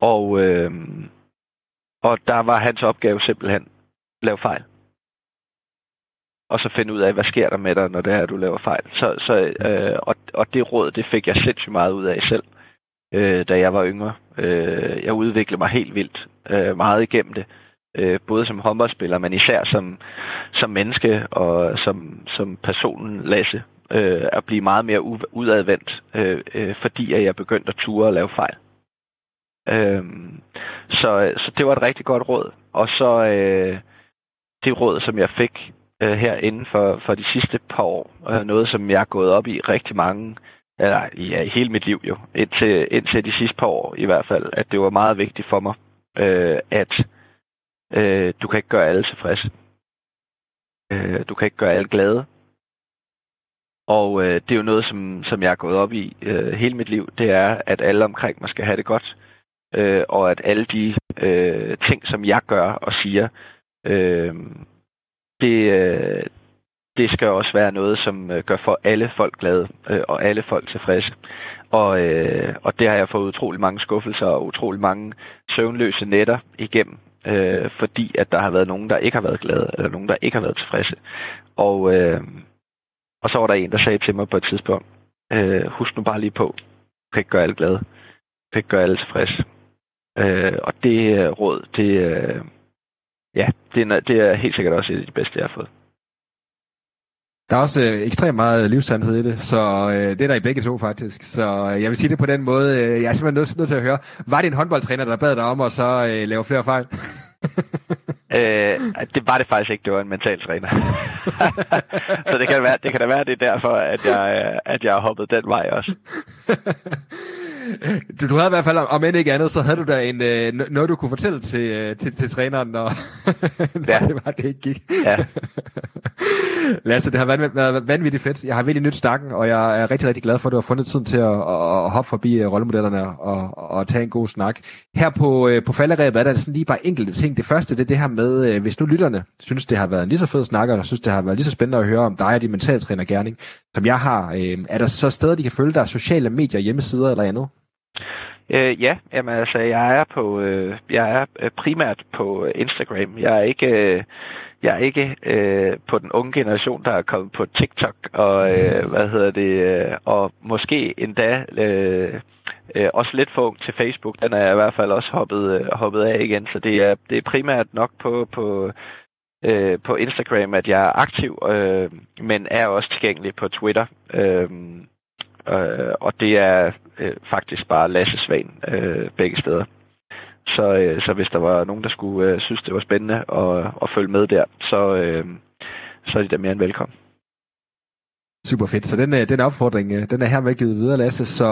Og, øh, og der var hans opgave simpelthen lave fejl. Og så finde ud af, hvad sker der med dig, når det er, at du laver fejl. Så, så, øh, og, og det råd, det fik jeg sindssygt meget ud af selv, øh, da jeg var yngre. Øh, jeg udviklede mig helt vildt øh, meget igennem det øh, både som håndboldspiller, men især som, som menneske og som, som personen Lasse, øh, at blive meget mere udadvendt, øh, øh, fordi at jeg begyndte at ture og lave fejl. Øh, så, så det var et rigtig godt råd. Og så øh, det råd, som jeg fik øh, her inden for, for de sidste par år, øh, noget som jeg er gået op i rigtig mange, eller ja, i hele mit liv jo, indtil, indtil de sidste par år i hvert fald, at det var meget vigtigt for mig, øh, at Øh, du kan ikke gøre alle tilfredse. Øh, du kan ikke gøre alle glade. Og øh, det er jo noget, som, som jeg er gået op i øh, hele mit liv. Det er, at alle omkring mig skal have det godt. Øh, og at alle de øh, ting, som jeg gør og siger, øh, det, øh, det skal også være noget, som øh, gør for alle folk glade øh, og alle folk tilfredse. Og, øh, og det har jeg fået utrolig mange skuffelser og utrolig mange søvnløse nætter igennem øh, fordi at der har været nogen, der ikke har været glade, eller nogen, der ikke har været tilfredse. Og, øh, og så var der en, der sagde til mig på et tidspunkt, øh, husk nu bare lige på, du kan ikke gøre alle glade. Du kan ikke gøre alle tilfredse. Øh, og det øh, råd, det, øh, ja, det er, det er helt sikkert også et af de bedste, jeg har fået. Der er også øh, ekstremt meget livssandhed i det, så øh, det er der i begge to faktisk. Så øh, jeg vil sige det på den måde, øh, jeg er simpelthen nødt, nødt til at høre, var det en håndboldtræner, der bad dig om at så øh, lave flere fejl? øh, det var det faktisk ikke, det var en mental træner. så det kan, være, det kan da være, det er derfor, at jeg, øh, at jeg har hoppet den vej også. du, du havde i hvert fald, om end ikke andet, så havde du da en, øh, noget, du kunne fortælle til, øh, til, til træneren, når, når ja. det var, det ikke gik. Ja. Lasse, det har været, været vanvittigt fedt. Jeg har virkelig nyt snakken, og jeg er rigtig, rigtig glad for, at du har fundet tiden til at, at, hoppe forbi øh, rollemodellerne og, og tage en god snak. Her på, øh, på falderæbet er der sådan lige bare enkelte ting. Det første, det er det her med, øh, hvis nu lytterne synes, det har været en lige så fed snak, og synes, det har været lige så spændende at høre om dig og din mentaltræner Gerning, som jeg har. Er der så steder, de kan følge dig, sociale medier, hjemmesider eller andet? Øh, ja, jamen altså, jeg er på, øh, jeg er primært på Instagram. Jeg er ikke, øh, jeg er ikke øh, på den unge generation, der er kommet på TikTok og øh, hvad hedder det, øh, og måske endda øh, øh, også lidt for ung til Facebook. Den er jeg i hvert fald også hoppet, øh, hoppet af igen, så det er, det er primært nok på, på, øh, på Instagram, at jeg er aktiv, øh, men er også tilgængelig på Twitter. Øh, øh, og det er øh, faktisk bare Lasse Svan øh, begge steder. Så, øh, så hvis der var nogen, der skulle øh, synes, det var spændende at, at følge med der, så, øh, så er de da mere end velkommen. Super fedt. Så den, øh, den opfordring, øh, den er hermed givet videre, Lasse. Så,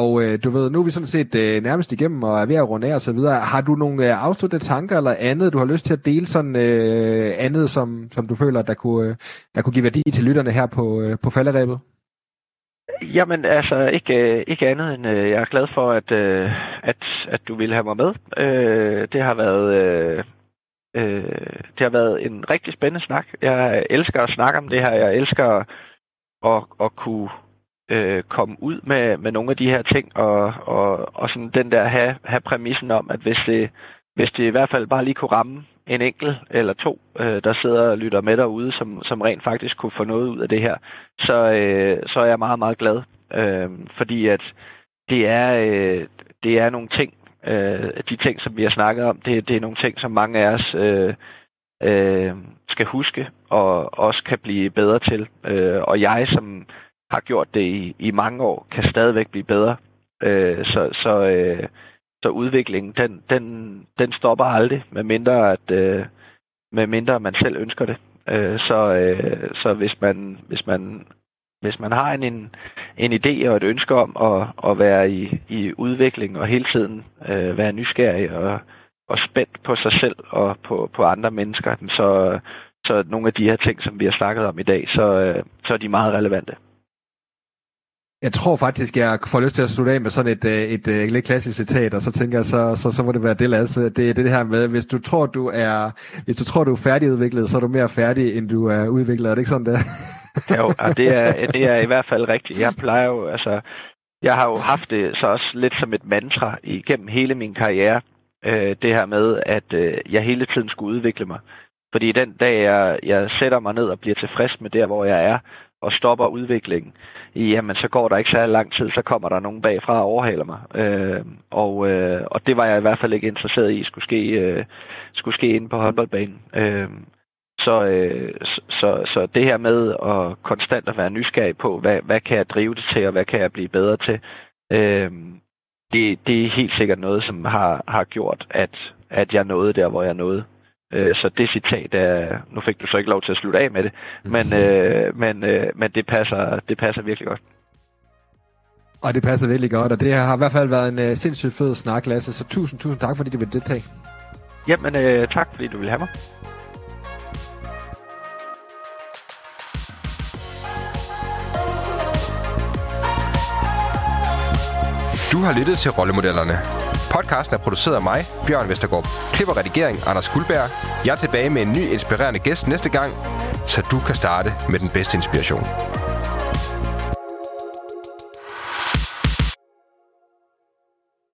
og øh, du ved, nu er vi sådan set øh, nærmest igennem og er ved at runde af og så videre. Har du nogle afsluttede tanker eller andet, du har lyst til at dele sådan øh, andet, som, som du føler, der kunne, der kunne give værdi til lytterne her på, på falderæbet? Jamen altså ikke, øh, ikke andet end øh, jeg er glad for at, øh, at, at du ville have mig med. Øh, det har været øh, øh, det har været en rigtig spændende snak. Jeg elsker at snakke om det her. Jeg elsker at, at kunne øh, komme ud med, med nogle af de her ting, og, og, og sådan den der have, have præmissen om, at hvis det, hvis det i hvert fald bare lige kunne ramme en enkelt eller to, øh, der sidder og lytter med derude, som, som rent faktisk kunne få noget ud af det her, så, øh, så er jeg meget, meget glad. Øh, fordi at det er, øh, det er nogle ting, øh, de ting, som vi har snakket om, det, det er nogle ting, som mange af os øh, øh, skal huske og også kan blive bedre til. Øh, og jeg, som har gjort det i, i mange år, kan stadigvæk blive bedre. Øh, så så, øh, så udviklingen, den, den, den stopper aldrig, med mindre at øh, med mindre man selv ønsker det. Øh, så, øh, så hvis man hvis man hvis man har en, en, en idé og et ønske om at, at være i, i udvikling og hele tiden øh, være nysgerrig og, og spændt på sig selv og på, på andre mennesker, så, så nogle af de her ting, som vi har snakket om i dag, så, øh, så er de meget relevante. Jeg tror faktisk, jeg får lyst til at slutte af med sådan et, øh, et, et, et lidt klassisk citat, og så tænker jeg, så, så, så må det være det, Lasse. Det er det her med, hvis du tror, du er, hvis du tror, du er færdigudviklet, så er du mere færdig, end du er udviklet. Er det ikke sådan, det Jo, og det er, det er i hvert fald rigtigt. Jeg plejer jo, altså, jeg har jo haft det så også lidt som et mantra igennem hele min karriere, øh, det her med, at øh, jeg hele tiden skulle udvikle mig. Fordi den dag, jeg, jeg sætter mig ned og bliver tilfreds med der, hvor jeg er, og stopper udviklingen, jamen så går der ikke særlig lang tid, så kommer der nogen bagfra og overhaler mig. Øh, og, øh, og det var jeg i hvert fald ikke interesseret i, skulle ske, øh, skulle ske inde på håndboldbanen. Øh, så, øh, så, så det her med at konstant at være nysgerrig på, hvad, hvad kan jeg drive det til, og hvad kan jeg blive bedre til, øh, det, det er helt sikkert noget, som har, har gjort, at, at jeg nåede der, hvor jeg nåede. Øh, så det citat er, nu fik du så ikke lov til at slutte af med det, men, øh, men, øh, men det, passer, det passer virkelig godt. Og det passer virkelig godt, og det har i hvert fald været en uh, sindssygt fed snak, Lasse, så tusind, tusind tak, fordi du ville deltage. Jamen, øh, tak fordi du ville have mig. Du har lyttet til Rollemodellerne. Podcasten er produceret af mig, Bjørn Vestergaard. Klipper redigering, Anders Guldberg. Jeg er tilbage med en ny inspirerende gæst næste gang, så du kan starte med den bedste inspiration.